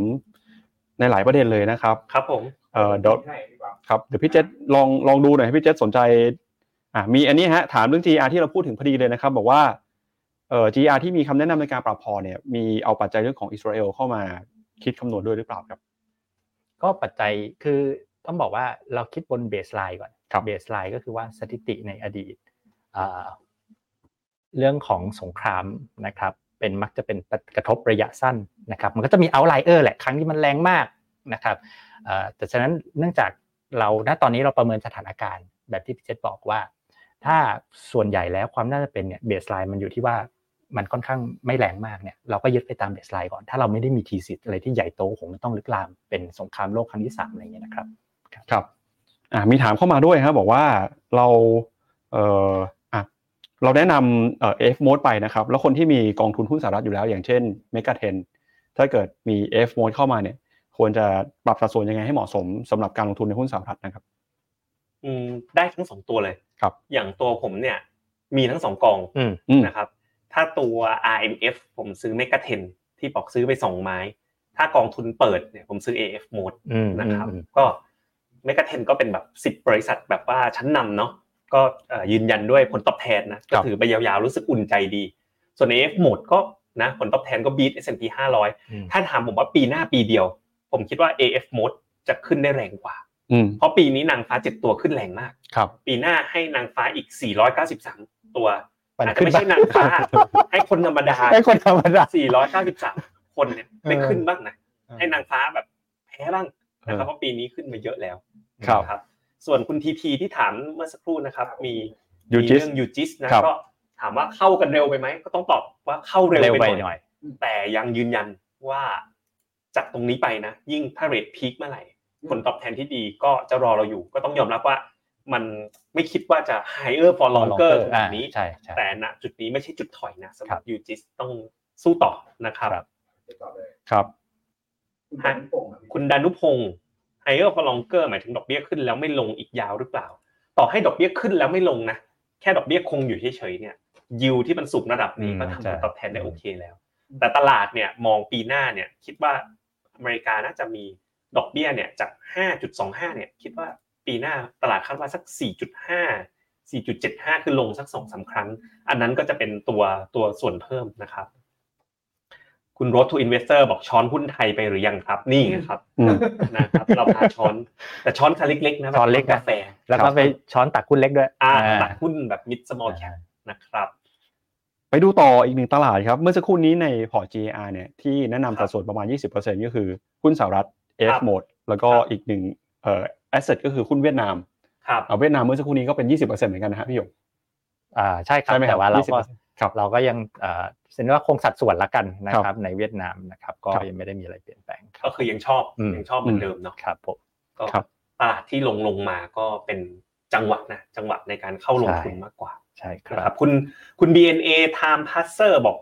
Speaker 2: ในหลายประเด็นเลยนะครับ
Speaker 3: ครับผม
Speaker 2: เอ่อเดี๋ยว
Speaker 5: ให้ดีกว่า
Speaker 2: ครับเดี๋ยวพี่เจษลองลองดูหน่อยให้พี่เจษสนใจอ่ามีอันนี้ฮะถามเรื่อง GR ที่เราพูดถึงพอดีเลยนะครับ บอกว่าเอ่อ GR ที่มีคำแนะนำในการปรับพอร์ตเนี่ยมีเอาปัจจัยเรื่องของอิสราเอลเข้ามาคิดคำนวณด้วยหรือเปล่าครับ
Speaker 4: ก็ปัจจัยคือต้องบอกว่าเราคิดบน baseline ก่อน
Speaker 2: ครับ
Speaker 4: baseline ก็คือว่าสถิติในอดีตอ่าเรื่องของสงครามนะครับ เป็นมักจะเป็นกระทบระยะสั้นนะครับ มันก็จะมี outlier แหละครั้งที่มันแรงมากนะครับแต่ฉะนั้นเนื่องจากเราณตอนนี้เราประเมินสถานการณ์แบบที่พี่เจษบอกว่า ถ้าส่วนใหญ่แล้วความน่าจะเป็นเนี่ย baseline มันอยู่ที่ว่ามันค่อนข้างไม่แรงมากเนี่ยเราก็ยึดไปตาม baseline ก่อน ถ้าเราไม่ได้มี thesis อะไรที่ใหญ่โตคงไม่ต้องลุกลามเป็นสงครามโลกครั้งที่สามอะไรเงี้ยนะครับ
Speaker 2: ครับอ่ามีถามเข้ามาด้วยครับบอกว่าเราเอ่อ เราแนะนำเอ่อ F mode ไปนะครับ แล้วคนที่มีกองทุนหุ้นสหรัฐอยู่แล้ว อย่างเช่น Mega 10ถ้าเกิดมี F mode เข้ามาเนี่ย ควรจะปรับสัดส่วนยังไงให้เหมาะสมสำหรับการลงทุนในหุ้นสหรัฐนะครับ
Speaker 3: อืมได้ทั้งสองตัวเลย
Speaker 2: ครับ
Speaker 3: อย่างตัวผมเนี่ย มีทั้งสองกอง
Speaker 4: อืม
Speaker 2: อืม
Speaker 3: นะครับ ถ้าตัว RMF ผมซื้อเมกะเทนที่บอกซื้อไปสองไม้ ถ้ากองทุนเปิดเนี่ยผมซื้อ AF mode
Speaker 4: อืม
Speaker 3: นะครับ
Speaker 4: อืม
Speaker 3: ก็เมกะเทนก็เป็นแบบสิบบริษัทแบบว่าชั้นนำเนาะ ก็เอ่อยืนยันด้วยผลตอบแทนนะก็ถือไปยาวๆรู้สึกอุ่นใจดี ส่วน AF mode ก็นะผลตอบแทนก็บีท S&P 500
Speaker 4: อืม
Speaker 3: ถ้าถามผมว่าปีหน้าปีเดียว ผมคิดว่า AF mode จะขึ้นได้แรงกว่า
Speaker 2: อืม
Speaker 3: เพราะปีนี้นางฟ้าเจ็ดตัวขึ้นแรงมาก
Speaker 2: ครับ
Speaker 3: ปีหน้าให้นางฟ้าอีก 493 ตัว
Speaker 4: มัน
Speaker 3: อาจ
Speaker 4: ขึ้
Speaker 3: จะ
Speaker 4: น
Speaker 3: ไม่ใช่นางฟ้า ให้คนธรรมดา
Speaker 4: ให้คนธรรมดา
Speaker 3: 493 คนเนี่ยได้
Speaker 4: เออ
Speaker 3: ขึ้นบ้างนะ
Speaker 2: เออ
Speaker 3: ให้นางฟ้าแบบแพ้บ้างนะครับ
Speaker 2: เออ
Speaker 3: เพราะปีนี้ขึ้นมาเยอะแล้ว
Speaker 2: ครับ
Speaker 3: นะครับ ส่วนคุณทีทีที่ถามเมื่อสักครู่นะครับ มี
Speaker 2: ยู
Speaker 3: มี
Speaker 2: จิส
Speaker 3: เรื่องยูจิสนะครับก็ถามว่าเข้ากันเร็วไปไหมก็ต้องตอบว่าเข้าเร็ว
Speaker 4: เร็ว
Speaker 3: ไป
Speaker 4: ไป
Speaker 3: ห
Speaker 4: ห
Speaker 3: น่
Speaker 4: น่
Speaker 3: อ
Speaker 4: อยย
Speaker 3: แต่ยังยืนยันว่าจากตรงนี้ไปนะ ยิ่งถ้าเรทพีคเมื่อไหร่ผลตอบแทนที่ดีก็จะรอเราอยู่ ก็ต้องยอมรับว่ามันไม่คิดว่าจะ higher for longer ขนาดนี้
Speaker 4: ใช่ใช่
Speaker 3: แต่ณจุดนี้ไม่ใช่จุดถอยนะสำหรับ
Speaker 4: ครับ
Speaker 3: ยูจิสต้องสู้ต่อนะครับ
Speaker 4: ครับ
Speaker 5: ติดต่อเลย
Speaker 2: ครับ
Speaker 5: คุณพันธุ์พงศ์อะพี่
Speaker 3: คุณดานุพงศ์ higher for longer หมายถึงดอกเบี้ยขึ้นแล้วไม่ลงอีกยาวหรือเปล่า ต่อให้ดอกเบี้ยขึ้นแล้วไม่ลงนะแค่ดอกเบี้ยคงอยู่เฉยๆเนี่ยยิวที่มันสูงระดับนี้
Speaker 4: อืม
Speaker 3: ก็ทำผ
Speaker 4: ใช่
Speaker 3: ลตอบแทนได้โอเคแล้ว แต่ตลาดเนี่ยมองปีหน้าเนี่ยคิดว่าอเมริกาน่าจะมีดอกเบี้ยเนี่ยจาก 5.25 เนี่ยคิดว่าปีหน้าตลาดคาดว่าสัก 4.5 4.75 คือลงสักสองสามครั้ง อันนั้นก็จะเป็นตัวตัวส่วนเพิ่มนะครับ คุณ Road to Investor บอกช้อนหุ้นไทยไปหรือยังครับ นี่ไงครับ
Speaker 2: อืม
Speaker 3: นะครับเราพาช้อน แต่ช้อนคันเล็กๆนะแบบ
Speaker 4: ช้อนเล็กนะ
Speaker 3: กาแฟ
Speaker 4: แล้วก็ไปช้อนตักหุ้นเล็กด้วย
Speaker 3: อ่า
Speaker 4: อ่า
Speaker 3: ตัดหุ้นแบบ mid small cap นะครับ
Speaker 2: ไปดูต่ออีกหนึ่งตลาดครับ เมื่อสักครู่นี้ในพอร์ต GR เนี่ยที่แนะนำ
Speaker 3: ครั
Speaker 2: สั
Speaker 3: บ
Speaker 2: ดส่วนประมาณ 20%ก็คือหุ้นสหรัฐ
Speaker 3: ครั
Speaker 2: F
Speaker 3: บ
Speaker 2: mode แล้วก็
Speaker 3: ครับ
Speaker 2: อีกหนึ่งเอ่อ asset ก็คือหุ้นเวียดนาม
Speaker 3: ครับ
Speaker 2: เอาเวียดนามเมื่อสักครู่นี้ก็เป็น 20%เหมือนกันนะฮะพี่หยก
Speaker 4: อ่าใช่ครับ
Speaker 2: ใช่ไหมครับ
Speaker 4: แต่ว่าเราก็
Speaker 2: 20%ครับ
Speaker 4: เราก็ยังเอ่อเซ็นว่าคงสัดส่วนละกันนะค
Speaker 2: ครั
Speaker 4: รับบในเวียดนามนะครับ ก็
Speaker 2: ครับ
Speaker 4: ยังไม่ได้มีอะไรเปลี่ยนแปลงครั
Speaker 3: ก็
Speaker 4: บ
Speaker 3: คือยังชอบ
Speaker 4: อืม
Speaker 3: ยังชอบเหมือนเดิมเนาะ
Speaker 4: ครับผม
Speaker 3: ก็
Speaker 2: ครับ
Speaker 3: ตลาดที่ลงลงมาก็เป็นจังหวะนะจังหวะในการเข้าลงทุน
Speaker 4: ใช่
Speaker 3: มากกว่า
Speaker 4: ใช่ค
Speaker 3: นะค
Speaker 4: รั
Speaker 3: รับบคุณคุณ BNA Time Passer บอก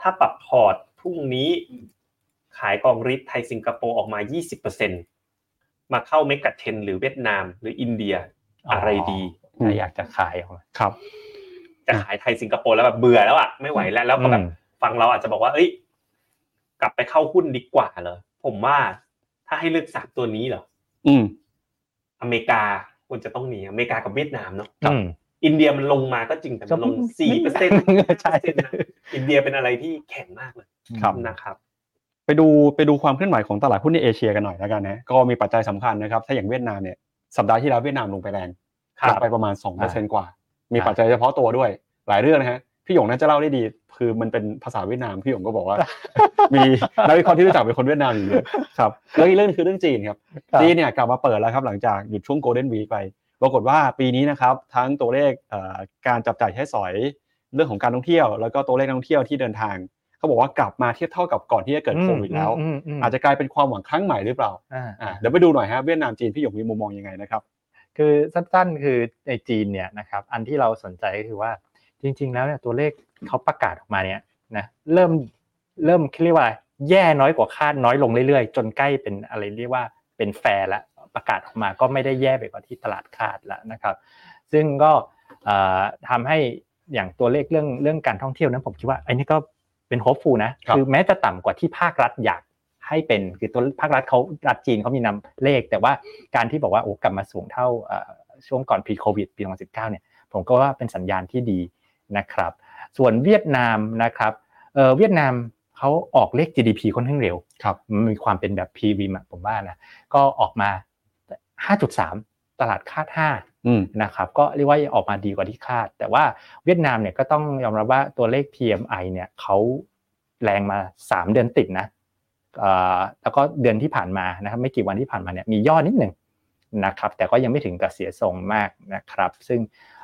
Speaker 3: ถ้าปรับพอร์ตพรุ่งนี้ขายกองริทไทยสิงคโปร์ออกมา 20%มาเข้าเมกะเทนหรือเวียดนามหรืออินเดียอะไรดี
Speaker 2: อืม
Speaker 4: ถ้าอยากจะขายออกมา
Speaker 2: ครับ
Speaker 3: จะขายไทยสิงคโปร์แล้วแบบเบื่อแล้วอะไม่ไหวแล้วแล้วก็แบบ
Speaker 4: อืม
Speaker 3: ฟังเราอาจจะบอกว่าเอ้ย กลับไปเข้าหุ้นดีกว่าเหรอผมว่าถ้าให้เลือกสามตัวนี้เหรอ
Speaker 2: อืม
Speaker 3: อเมริกาควรจะต้องหนีอเมริกากับเวียดนามเนาะ
Speaker 2: ครับ
Speaker 4: อืม
Speaker 3: อินเดียมันลงมาก็จริงแต่มันลงสี่เปอร์เซ็นต์
Speaker 4: ใช่
Speaker 3: อินเดียเป็นอะไรที่แข็งมากเลย
Speaker 2: ครับ
Speaker 3: นะครับ
Speaker 2: ไปดูไปดูความเคลื่อนไหวของตลาดหุ้นในเอเชียกันหน่อยแล้วกันนะก็มีปัจจัยสำคัญนะครับ ถ้าอย่างเวียดนามเนี่ยสัปดาห์ที่แล้วเวียดนามลงไปแรง
Speaker 3: ครับ
Speaker 2: ลงไปประมาณ2%กว่า มี
Speaker 4: ครับ
Speaker 2: ปัจจัยเฉพาะตัวด้วย หลายเรื่องนะฮะพี่หยงน่าจะเล่าได้ดี คือมันเป็นภาษาเวียดนามพี่หยงก็บอกว่า มีนักวิเคราะห์ที่รู้จักเป็นคนเวียดนามอยู่เยอะครับแล้วอีกเรื่องนึงคือเรื่องจีนครับ
Speaker 4: ครับ
Speaker 2: จีนเนี่ยกลับมาเปิดแล้วครับหลังจากหยุดช่วงโกลเด้นวีคไปปรากฏว่าปีนี้นะครับทั้งตัวเลขเอ่อการจับจ่ายใช้สอยเรื่องของการท่องเที่ยว แล้วก็ตัวเลขนักท่องเที่ยวที่เดินทางเขาบอกว่ากลับมาเทียบเท่ากับก่อนที่จะเกิดโควิดแล้ว
Speaker 4: อืมอืม
Speaker 2: อาจจะกลายเป็นความหวังครั้งใหม่หรือเปล่า
Speaker 4: อ่า
Speaker 2: อ่าเดี๋ยวไปดูหน่อยฮะเวียดนามจีนพี่หยกมีมุมมองยังไงนะครับ
Speaker 4: คือสั้นๆ คือในจีนเนี่ยนะครับอันที่เราสนใจก็คือว่าจริง ๆ แล้วเนี่ยตัวเลขเขาประกาศออกมาเนี่ยนะเริ่มเริ่มเรียกว่าแย่น้อยกว่าคาดน้อยลงเรื่อยๆ จนใกล้เป็นอะไรเรียกว่าเป็นแฟร์แล้วประกาศออกมาก็ไม่ได้แย่ไปกว่าที่ตลาดคาดแล้วนะครับ ซึ่งก็เอ่อทำให้อย่างตัวเลขเรื่องเรื่องการท่องเที่ยวนั้นผมคิดว่าไอ้นี่ก็เป็นโฮปฟูนะครับคือแม้จะต่ำกว่าที่ภาครัฐอยาก ให้เป็นคือตัวภาครัฐเขารัฐจีนเขามีนำเลข แต่ว่าการที่บอกว่าโอ้กลับมาสูงเท่าเอ่อช่วงก่อน pre covid ปี 2019 เนี่ยผมก็ว่าเป็นสัญญาณที่ดีนะครับ ส่วนเวียดนามนะครับเออเวียดนามเขาออกเลข GDP ค่อนข้างเร็ว
Speaker 2: ครับ
Speaker 4: มันมีความเป็นแบบ p v อะผมว่านะก็ออกมา 5.3 ตลาดคาด5
Speaker 2: อืม
Speaker 4: นะครับ ก็เรียกว่าออกมาดีกว่าที่คาด แต่ว่าเวียดนามเนี่ยก็ต้องยอมรับว่าตัวเลข PMI เนี่ยเขาแรงมา 3 เดือนติดนะเอ่อ แล้วก็เดือนที่ผ่านมานะครับไม่กี่วันที่ผ่านมาเนี่ยมีย่อนิดหนึ่งนะครับแต่ก็ยังไม่ถึงกับเสียทรงมากนะครับ ซึ่ง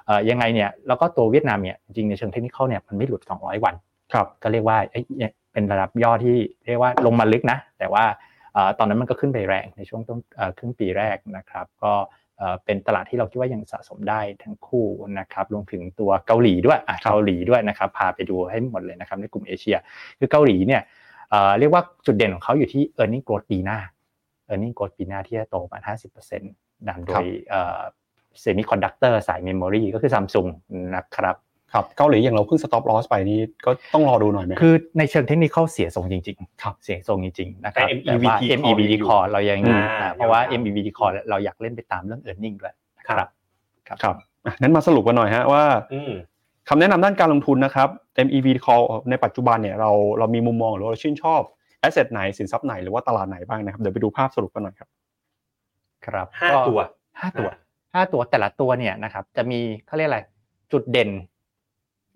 Speaker 4: เอ่อยังไงเนี่ยแล้วก็ตัวเวียดนามเนี่ยจริงๆในเชิงเทคนิคเนี่ยมันไม่หลุด 200 วัน
Speaker 2: ครับ
Speaker 4: ก็เรียกว่าเอ้ยเนี่ยเป็นระดับย่อที่เรียกว่าลงมาลึกนะ แต่ว่าเอ่อตอนนั้นมันก็ขึ้นไปแรงในช่วงต้นเอ่อครึ่งปีแรกนะครับ ก็เอ่อเป็นตลาดที่เราคิดว่ายังสะสมได้ทั้งคู่นะครับรวมถึงตัวเกาหลีด้วยอะ
Speaker 2: ครับ
Speaker 4: เกาหลีด้วยนะครับพาไปดูให้หมดเลยนะครับในกลุ่มเอเชีย คือเกาหลีเนี่ย เอ่อเรียกว่าจุดเด่นของเขาอยู่ที่ e a r n i n g growth ปีหน้า e a r n i n g growth ปีหน้าที่จะโตประมาณ50%นำโดยเอ่อ semiconductor สาย memory ก็คือ Samsung นะครับ
Speaker 2: ครับเกาหลีอย่างเราเพิ่ง stop loss ไปนี่ก็ต้องรอดูหน่อยไหม
Speaker 4: คือในเชิงเทคนิคเขาเสียทรงจริงๆ
Speaker 2: ครับ
Speaker 4: เสียทรงจริงๆนะครับ
Speaker 3: แต่
Speaker 4: แต่ว่า
Speaker 3: MEVT
Speaker 4: MEVT
Speaker 3: core
Speaker 4: core เรายัง
Speaker 3: อ่า
Speaker 4: อ่าเพราะว่า
Speaker 3: ยาวๆ
Speaker 4: MEVT core เราอยากเล่นไปตามเรื่อง earning ด้วยนะครับ
Speaker 2: ครับอะนั้นมาสรุปกันหน่อยฮะว่า
Speaker 3: อืม
Speaker 2: คำแนะนำด้านการลงทุนนะครับ MEV call ในปัจจุบันเนี่ยเราเรามีมุมมองหรือว่าเราชื่นชอบ asset ไหนสินทรัพย์ไหนหรือว่าตลาดไหนบ้างนะครับเดี๋ยวไปดูภาพสรุปกันหน่อยครับ
Speaker 4: ครับ
Speaker 3: ห้า
Speaker 4: ก็
Speaker 3: ตัว
Speaker 4: ห้าตัวห้าตัวแต่ละตัวเนี่ยนะครับจะมีเขาเรียกอะไรจุดเด่น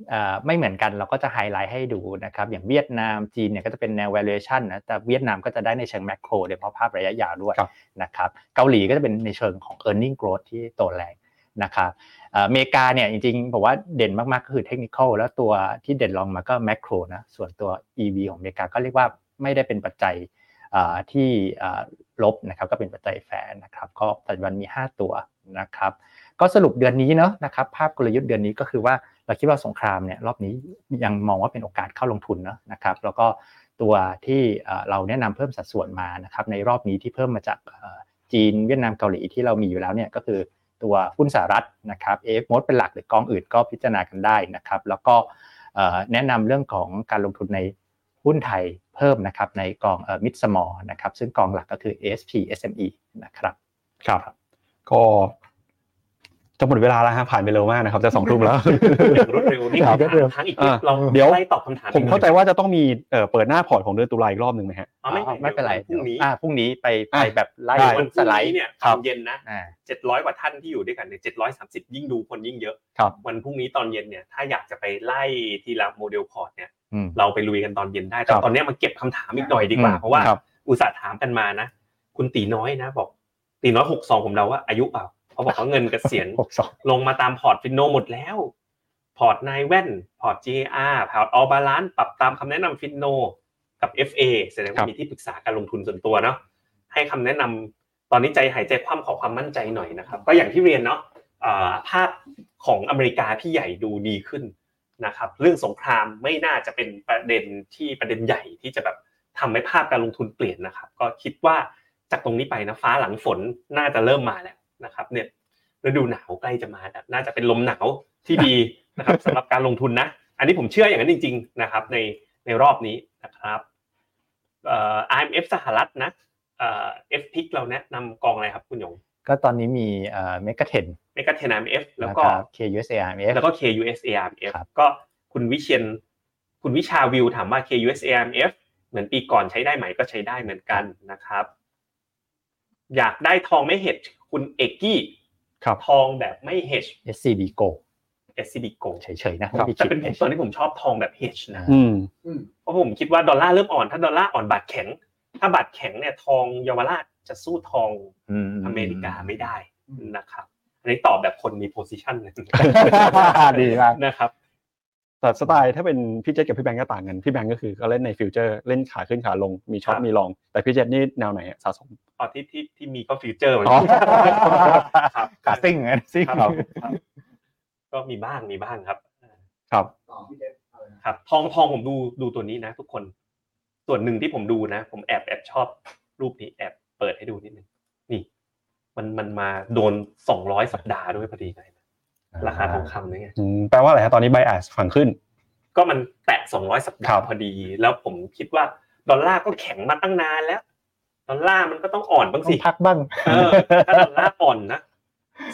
Speaker 4: เอ่อไม่เหมือนกันเราก็จะไฮไลท์ให้ดูนะครับอย่างเวียดนามจีนเนี่ยก็จะเป็นแนว valuation นะแต่เวียดนามก็จะได้ในเชิง macro โดยเฉพาะภาพระยะยาวด้วย
Speaker 2: ครับ
Speaker 4: นะครับเกาหลีก็จะเป็นในเชิงของ earning growth ที่โตแรงนะครับเอเมริกาเนี่ยจริงๆผมว่าเด่นมากๆก็คือ technical แล้วตัวที่เด่นรองมาก็ macro นะส่วนตัว EV ของอเมริกาก็เรียกว่าไม่ได้เป็นปัจจัยที่ลบนะครับก็เป็นปัจจัยแฝงนะครับก็ปัจจุบันมี 5 ตัวนะครับก็สรุปเดือนนี้เนาะนะครับภาพกลยุทธ์เดือนนี้ก็คือว่าเราคิดว่าสงครามเนี่ยรอบนี้ยังมองว่าเป็นโอกาสเข้าลงทุนเนาะนะครับแล้วก็ตัวที่เราแนะนำเพิ่มสัดส่วนมานะครับในรอบนี้ที่เพิ่มมาจากจีนเวียดนามเกาหลีที่เรามีอยู่แล้วเนี่ยก็คือ ตัวหุ้นสหรัฐนะครับเอฟมดเป็นหลักหรือกองอื่นก็พิจารณากันได้นะครับ แล้วก็เอ่อแนะนำเรื่องของการลงทุนในหุ้นไทยเพิ่มนะครับในกองมิดสมอลนะครับซึ่งกองหลักก็คือ ASP SME นะครับ
Speaker 2: ครับก็ จะหมดเวลาแล้วฮะผ่านไปเร็วมากนะครับ จะสองทุ่มแล้ว
Speaker 3: อย่างรวดเร็วนี่
Speaker 4: ครับ
Speaker 3: คำถามทั้งอีกนิด
Speaker 2: อะ
Speaker 3: เรา
Speaker 2: เดี๋ยว
Speaker 3: ไล่ตอบคำถาม
Speaker 2: ผมเข้าใจว่าจะต้องมีเอ่อเปิดหน้าพอร์ตของเดือนตุลาอีกรอบหนึ่งไหมฮะ
Speaker 3: อ๋อไม่
Speaker 4: อ๋อไม่เป็นไร
Speaker 3: พรุ่งนี้
Speaker 4: อ่าพรุ่งนี้ไป
Speaker 2: อะ
Speaker 4: ไปแบบไล่
Speaker 2: ได้
Speaker 3: วัน
Speaker 4: สไลด์
Speaker 3: เนี่ย
Speaker 2: ครั
Speaker 3: ตอบนเย็นนะ
Speaker 4: อ่า
Speaker 3: เจ็ดร้อยกว่าท่านที่อยู่ด้วยกันเนี่ยเจ็ดร้อยสามสิบยิ่งดูคนยิ่งเยอะ
Speaker 2: ครับ
Speaker 3: วันพรุ่งนี้ตอนเย็นเนี่ยถ้าอยากจะไปไล่ทีละโมเดลพอร์ตเนี่ย
Speaker 4: อืม
Speaker 3: เราไปลุยกันตอนเย็นได้
Speaker 2: ค
Speaker 3: แต่
Speaker 2: รับ
Speaker 3: ตอนเนี้ยมาเก็บคำถามอีกหน่อยดีกว่า
Speaker 4: อืม
Speaker 3: เพราะว่า
Speaker 2: ครับ
Speaker 3: อุตส่าห์ถามกันมานะ คุณตีน้อยนะ บอกตีน้อยหกสองผมเดาว่าอายุเปล่า เขาบอกว่าเงินเกษียณ
Speaker 4: หกสอง
Speaker 3: ลงมาตามพอร์ตฟินโนหมดแล้ว พอร์ตนายแว่น พอร์ต GR พอร์ตออบาลานปรับตามคำแนะนำฟินโนกับ FA แสดง
Speaker 2: ครั
Speaker 3: ว่า
Speaker 2: บ
Speaker 3: มีที่ปรึกษาการลงทุนส่วนตัวเนาะให้คำแนะนำตอนนี้ใจหายใจคว่ำขอความมั่นใจหน่อยนะครับ ก็อย่างที่เรียนเนาะอ่าภาพของอเมริกาที่ใหญ่ดูดีขึ้นนะครับ เรื่องสงครามไม่น่าจะเป็นประเด็นที่ประเด็นใหญ่ที่จะแบบทำให้ภาพการลงทุนเปลี่ยนนะครับ ก็คิดว่าจากตรงนี้ไปนะฟ้าหลังฝนน่าจะเริ่มมาแล้ว นะครับเนี่ยฤดูหนาวใกล้จะมาแล้วน่าจะเป็นลมหนาวที่ดีนะครับสำหรับการลงทุนนะ อันนี้ผมเชื่ออย่างนั้นจริง ๆ นะครับ ในในรอบนี้นะครับเอ่อ IMF สหรัฐนะเอ่อ F p i c เราแนะนำกองอะไรครับคุณหยง
Speaker 4: ก็ตอนนี้มีเอ่อเมกะเทน
Speaker 3: เมกาเทน AMF แล้วก็
Speaker 4: KUSARMF
Speaker 3: แล้วก็ KUS ARMF
Speaker 4: ครับ
Speaker 3: ก็คุณวิเชียนคุณวิชาวิวถามว่า KUS ARMF เหมือนปีก่อนใช้ได้ไหมก็ใช้ได้เหมือนกันนะครับ อยากได้ทองไม่เห็ด คุณเอกกี้
Speaker 2: ครับ
Speaker 3: ทองแบบไม่เฮด
Speaker 4: SCB Go
Speaker 3: SCB Go
Speaker 4: เฉยๆนะ
Speaker 2: ครับ
Speaker 4: ไม่
Speaker 3: แต่
Speaker 4: ได้
Speaker 3: เป็นผม
Speaker 4: คิด
Speaker 3: ตอนนี้ผมชอบทองแบบ hedge นะ
Speaker 2: อืม
Speaker 5: อืม
Speaker 3: เพราะผมคิดว่าดอลลาร์เริ่มอ่อน ถ้าดอลลาร์อ่อนบาทแข็ง ถ้าบาทแข็งเนี่ยทองเยาวราชจะสู้ทอง
Speaker 4: อืม
Speaker 3: อเมริกาไม่ได้นะครับอันนี้ตอบแบบคนมี position เลย
Speaker 4: ดีมาก
Speaker 3: นะครับ
Speaker 2: แต่สไตล์ถ้าเป็นพี่เจษกับพี่แบงก์ก็ต่างกัน พี่แบงก์ก็คือก็เล่นในฟิวเจอร์เล่นขาขึ้นขาลงมี short
Speaker 3: ครับ
Speaker 2: มี long แต่พี่เจษนี่แนวไหนอะสะสม
Speaker 3: อ๋อที่ที่ที่มีก็ฟิวเจอร์เหมือน
Speaker 4: อ๋อ
Speaker 3: กันครับ
Speaker 4: ขาซิ่งไงซิ่ง
Speaker 3: ครับครับก็มีบ้างมีบ้างครับ
Speaker 2: ครับ
Speaker 5: ต่อพี่เจษอะไรนะครับ
Speaker 3: ทองทองผมดูดูตัวนี้นะ ทุกคน ส่วนหนึ่งที่ผมดูนะ ผมแอบแอบชอบรูปนี้แอบเปิดให้ดูนิดนึงนี่ มันมันมาโดนสองร้อยสัปดาห์ด้วยพอดีเลยนะ ราคาทองคำนี่ไง
Speaker 2: อืมแปลว่าอะไรฮะตอนนี้ไบแอสฝั่งขึ้น
Speaker 3: ก็มันแตะสองร้อยสัปดา
Speaker 2: ครั
Speaker 3: ห์
Speaker 2: บ
Speaker 3: พอดี แล้วผมคิดว่าดอลลาร์ก็แข็งมาตั้งนานแล้วดอลลาร์มันก็ต้องอ่อนบ้าง
Speaker 4: ต้อ
Speaker 3: สิ
Speaker 4: งพักบ้าง
Speaker 3: เออถ้าดอลลาร์อ่อนนะ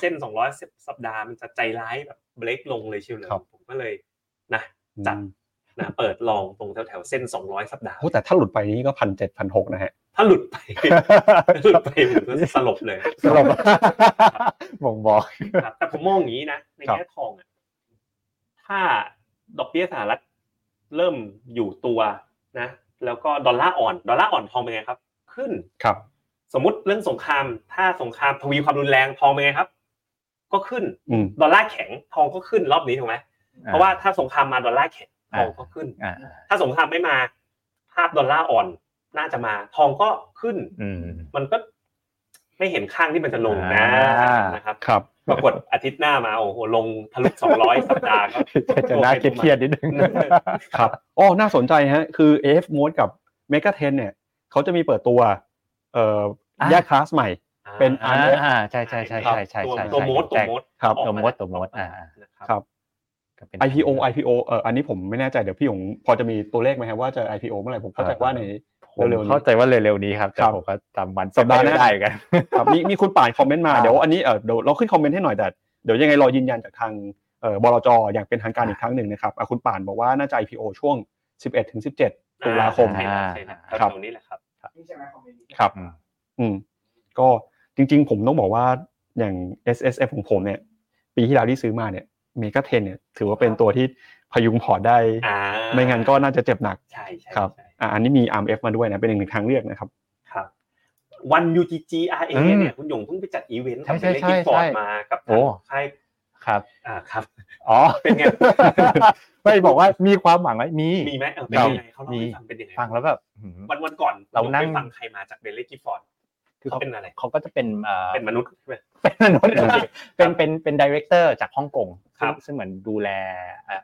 Speaker 3: เส้นสองร้อยสัปดาห์มันจะใจร้ายแบบเบรกลงเลยเชียวเลย
Speaker 2: ครับ
Speaker 3: ผมก็เลยนะจัดนะเปิดลองตรงแถวแถวๆเส้นสองร้อยสัปดาห์
Speaker 2: โอ้แต่ถ้าหลุดไปนี้ก็พันเจ็ดพันหกนะฮะ
Speaker 3: ถ้าหลุดไปหลุดไปผมก็สลบเลย
Speaker 4: สลบบ่งบอก
Speaker 3: ครับแต่ผมมองอย่างนี้นะใน
Speaker 2: ครับ
Speaker 3: แง่ทองอะถ้าดอกเบี้ยสหรัฐเริ่มอยู่ตัวนะ แล้วก็ดอลลาร์อ่อน ดอลลาร์อ่อนทองเป็นไงครับ ขึ้น
Speaker 2: ครับ
Speaker 3: สมมติเรื่องสงคราม ถ้าสงครามทวีความรุนแรงทองเป็นไงครับ ก็ขึ้น
Speaker 2: อืม
Speaker 3: ดอลลาร์แข็งทองก็ขึ้นรอบนี้ถูกไหมเพราะว่าถ้าสงครามมาดอลลาร์แข็งทองก็ขึ้น
Speaker 4: อ่า
Speaker 3: ถ้าสงครามไม่มาภาพดอลลาร์อ่อน น่าจะมา ทองก็ขึ้น
Speaker 4: อืม
Speaker 3: มันก็ไม่เห็นข้างที่มันจะลงนะ
Speaker 4: อ่าน
Speaker 3: นะครับ
Speaker 2: ครับ
Speaker 3: ปรากฏอาทิตย์หน้ามาโอ้โหลงทะลุสองร้อยสัปดาห์ครับ
Speaker 4: จะน่าเครียดๆนิดนึง
Speaker 2: ครับอ๋อน่าสนใจฮะ คือ AF Mode กับ Mega 10เนี่ยเขาจะมีเปิดตัว เอ่อ
Speaker 4: อะ
Speaker 2: แยกคลาสใหม่ เป็น
Speaker 4: อ่า
Speaker 2: RF
Speaker 4: อ่าใช่ใช่ใช่ใช่ใช่
Speaker 3: ตัว
Speaker 4: ใช่
Speaker 3: ตัวโมดตัวโมด
Speaker 2: ครับ
Speaker 3: ออกา
Speaker 4: ตัวโมดตัวโมดอ่า
Speaker 3: นะครับ
Speaker 2: ครับ
Speaker 4: ก็เป็น
Speaker 2: IPO IPO เอ่ออันนี้ผมไม่แน่ใจเดี๋ยวพี่หยงพอจะมีตัวเลขไหมครับว่าจะ IPO เมื่อไหร่ผมเข้าใจว่าใน
Speaker 4: ผม
Speaker 2: เร็วๆนี้
Speaker 4: เข้าใจว่าเร็วๆนี้ครับแต่
Speaker 2: ครับ
Speaker 4: ผมก็จำวัน
Speaker 2: สัปดาห์หน้า
Speaker 4: ไม่ได้กัน
Speaker 2: ครับมีมีคุณป่านคอมเมนต์มา
Speaker 4: อ่า
Speaker 2: เดี๋ยวอันนี้เออเดี๋ยวเราขึ้นคอมเมนต์ให้หน่อยแต่เดี๋ยวยังไงรอยืนยันจากทางเอ่อบลจอย่างเป็นทางการอีกครั้งหนึ่งนะครับอะคุณป่านบอกว่าน่าจะ IPO ช่วง 11ถึง17ตุลาคม
Speaker 3: ใช่นะใช่นะ
Speaker 2: ครับ
Speaker 3: ตรงนี้แหละครับ
Speaker 5: นี่ใช่ไหมคอมเมนต์นี้
Speaker 2: ครับ
Speaker 4: อืม
Speaker 2: อืมก็จริง ๆ ผมต้องบอกว่าอย่าง SSF ของผมเนี่ย ปีที่แล้วที่ซื้อมาเนี่ย MEGA 10เนี่ยถือว่าเป็นตัวที่พยุงพอร์ตได้
Speaker 3: อ่า
Speaker 2: ไม่งั้นก็น่าจะเจ็บหนัก
Speaker 3: ใช่ใช่
Speaker 2: ครับ
Speaker 3: ใช่
Speaker 2: อะอันนี้มี RMF มาด้วยนะเป็นอีกหนึ่งทางเลือกนะครับ
Speaker 3: ครับวัน UGG RA
Speaker 4: อืม
Speaker 3: เนี่ยคุณหยงเพิ่งไปจัดอีเวนต์กับ
Speaker 4: ใช่
Speaker 3: เป็น
Speaker 4: ใช่
Speaker 3: Baillie Gifford
Speaker 4: ใช่
Speaker 3: มากับ
Speaker 4: โอ้
Speaker 3: ค่าย
Speaker 4: ครับ
Speaker 3: อ่าครับ
Speaker 4: อ๋อ
Speaker 3: เป็นไง
Speaker 4: ไม่บอกว่ามีความหวังไหมมี
Speaker 3: มีไหมเออเป็นยังไงเขาเล่าให้ฟังเป็นยังไง
Speaker 4: ฟังแล้วแบบหืม
Speaker 3: วันวันก่อน
Speaker 4: เรานั่ง
Speaker 3: ไปฟังใครมาจาก Baillie Gifford
Speaker 4: คือ
Speaker 3: เขา
Speaker 4: เขา
Speaker 3: เป็นอะไร
Speaker 4: เขาก็จะเป็นเอ่อ
Speaker 3: เป็นมนุษย์ใช่ไหม
Speaker 4: เป็นมนุษย์เป็นเป็นเป็น director จากฮ่องกง
Speaker 3: ครับ
Speaker 4: ซึ่งซึ่งเหมือนดูแล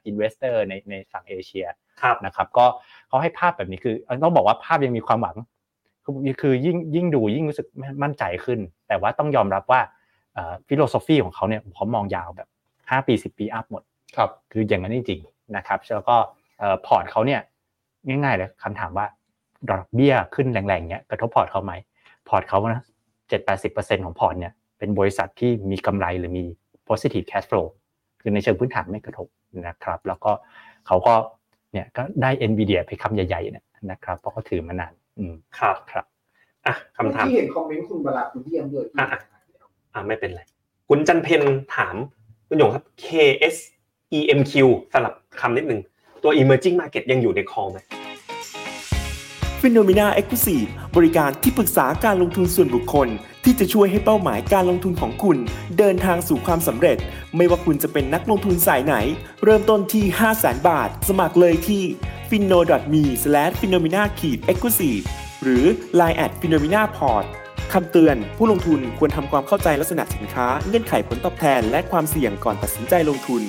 Speaker 4: investor ในในฝั่งเอเชีย
Speaker 3: ครับ
Speaker 4: นะครับก็ เขาให้ภาพแบบนี้คือต้องบอกว่าภาพยังมีความหวังคือคือยิ่งยิ่งดูยิ่งรู้สึกมั่นใจขึ้น แต่ว่าต้องยอมรับว่า philosophy ของเขาเนี่ยเขามองยาวแบบ 5 ปี 10 ปี up หมด
Speaker 2: ครับ
Speaker 4: คืออย่างนั้นจริงๆนะครับแล้วก็พอร์ตเขาเนี่ยง่ายๆเลยคำถามว่าดอกเบี้ยขึ้นแรงๆเนี่ยกระทบพอร์ตเขาไหมพอร์ตเขานะเจ็ดแปดสิบเปอร์เซ็นของพอร์ตเนี่ยเป็นบริษัทที่มีกำไรหรือมี positive cash flow คือในเชิงพื้นฐานไม่กระทบนะครับ แล้วก็เขาก็ เนี่ยก็ได้ NVIDIA ไปคำใหญ่ๆเนี่ยนะครับเพราะเขาถือมานาน อืม
Speaker 3: ครับ
Speaker 4: ครับ
Speaker 3: อะคำถาม
Speaker 5: ที่เห็นคอมเมนต์คุณบาราคุณเยี่ยมด้วยที่
Speaker 3: อะอ่าไม่เป็นไรคุณจันเพนถามคุณหยงครับ KS EMQ สลับคำนิดหนึ่งตัว emerging market ยังอยู่ในคอไหม
Speaker 6: f i n o m e n a e x c l u s i v e บริการที่ปรึกษาการลงทุนส่วนบุคคล ที่จะช่วยให้เป้าหมายการลงทุนของคุณ เดินทางสู่ความสำเร็จ ไม่ว่าคุณจะเป็นนักลงทุนสายไหน เริ่มต้นที่ 5 0 0 0 0 0 บาท สมัครเลยที่ f i n o m e f i n o m e n a e x c l u s i v e หรือ line at f i n o m e n a p o r t คำเตือน ผู้ลงทุนควรทำความเข้าใจลักษณะสินค้า เงื่อนไขผลตอบแทน และความเสี่ยงก่อนตัดสินใจลงทุน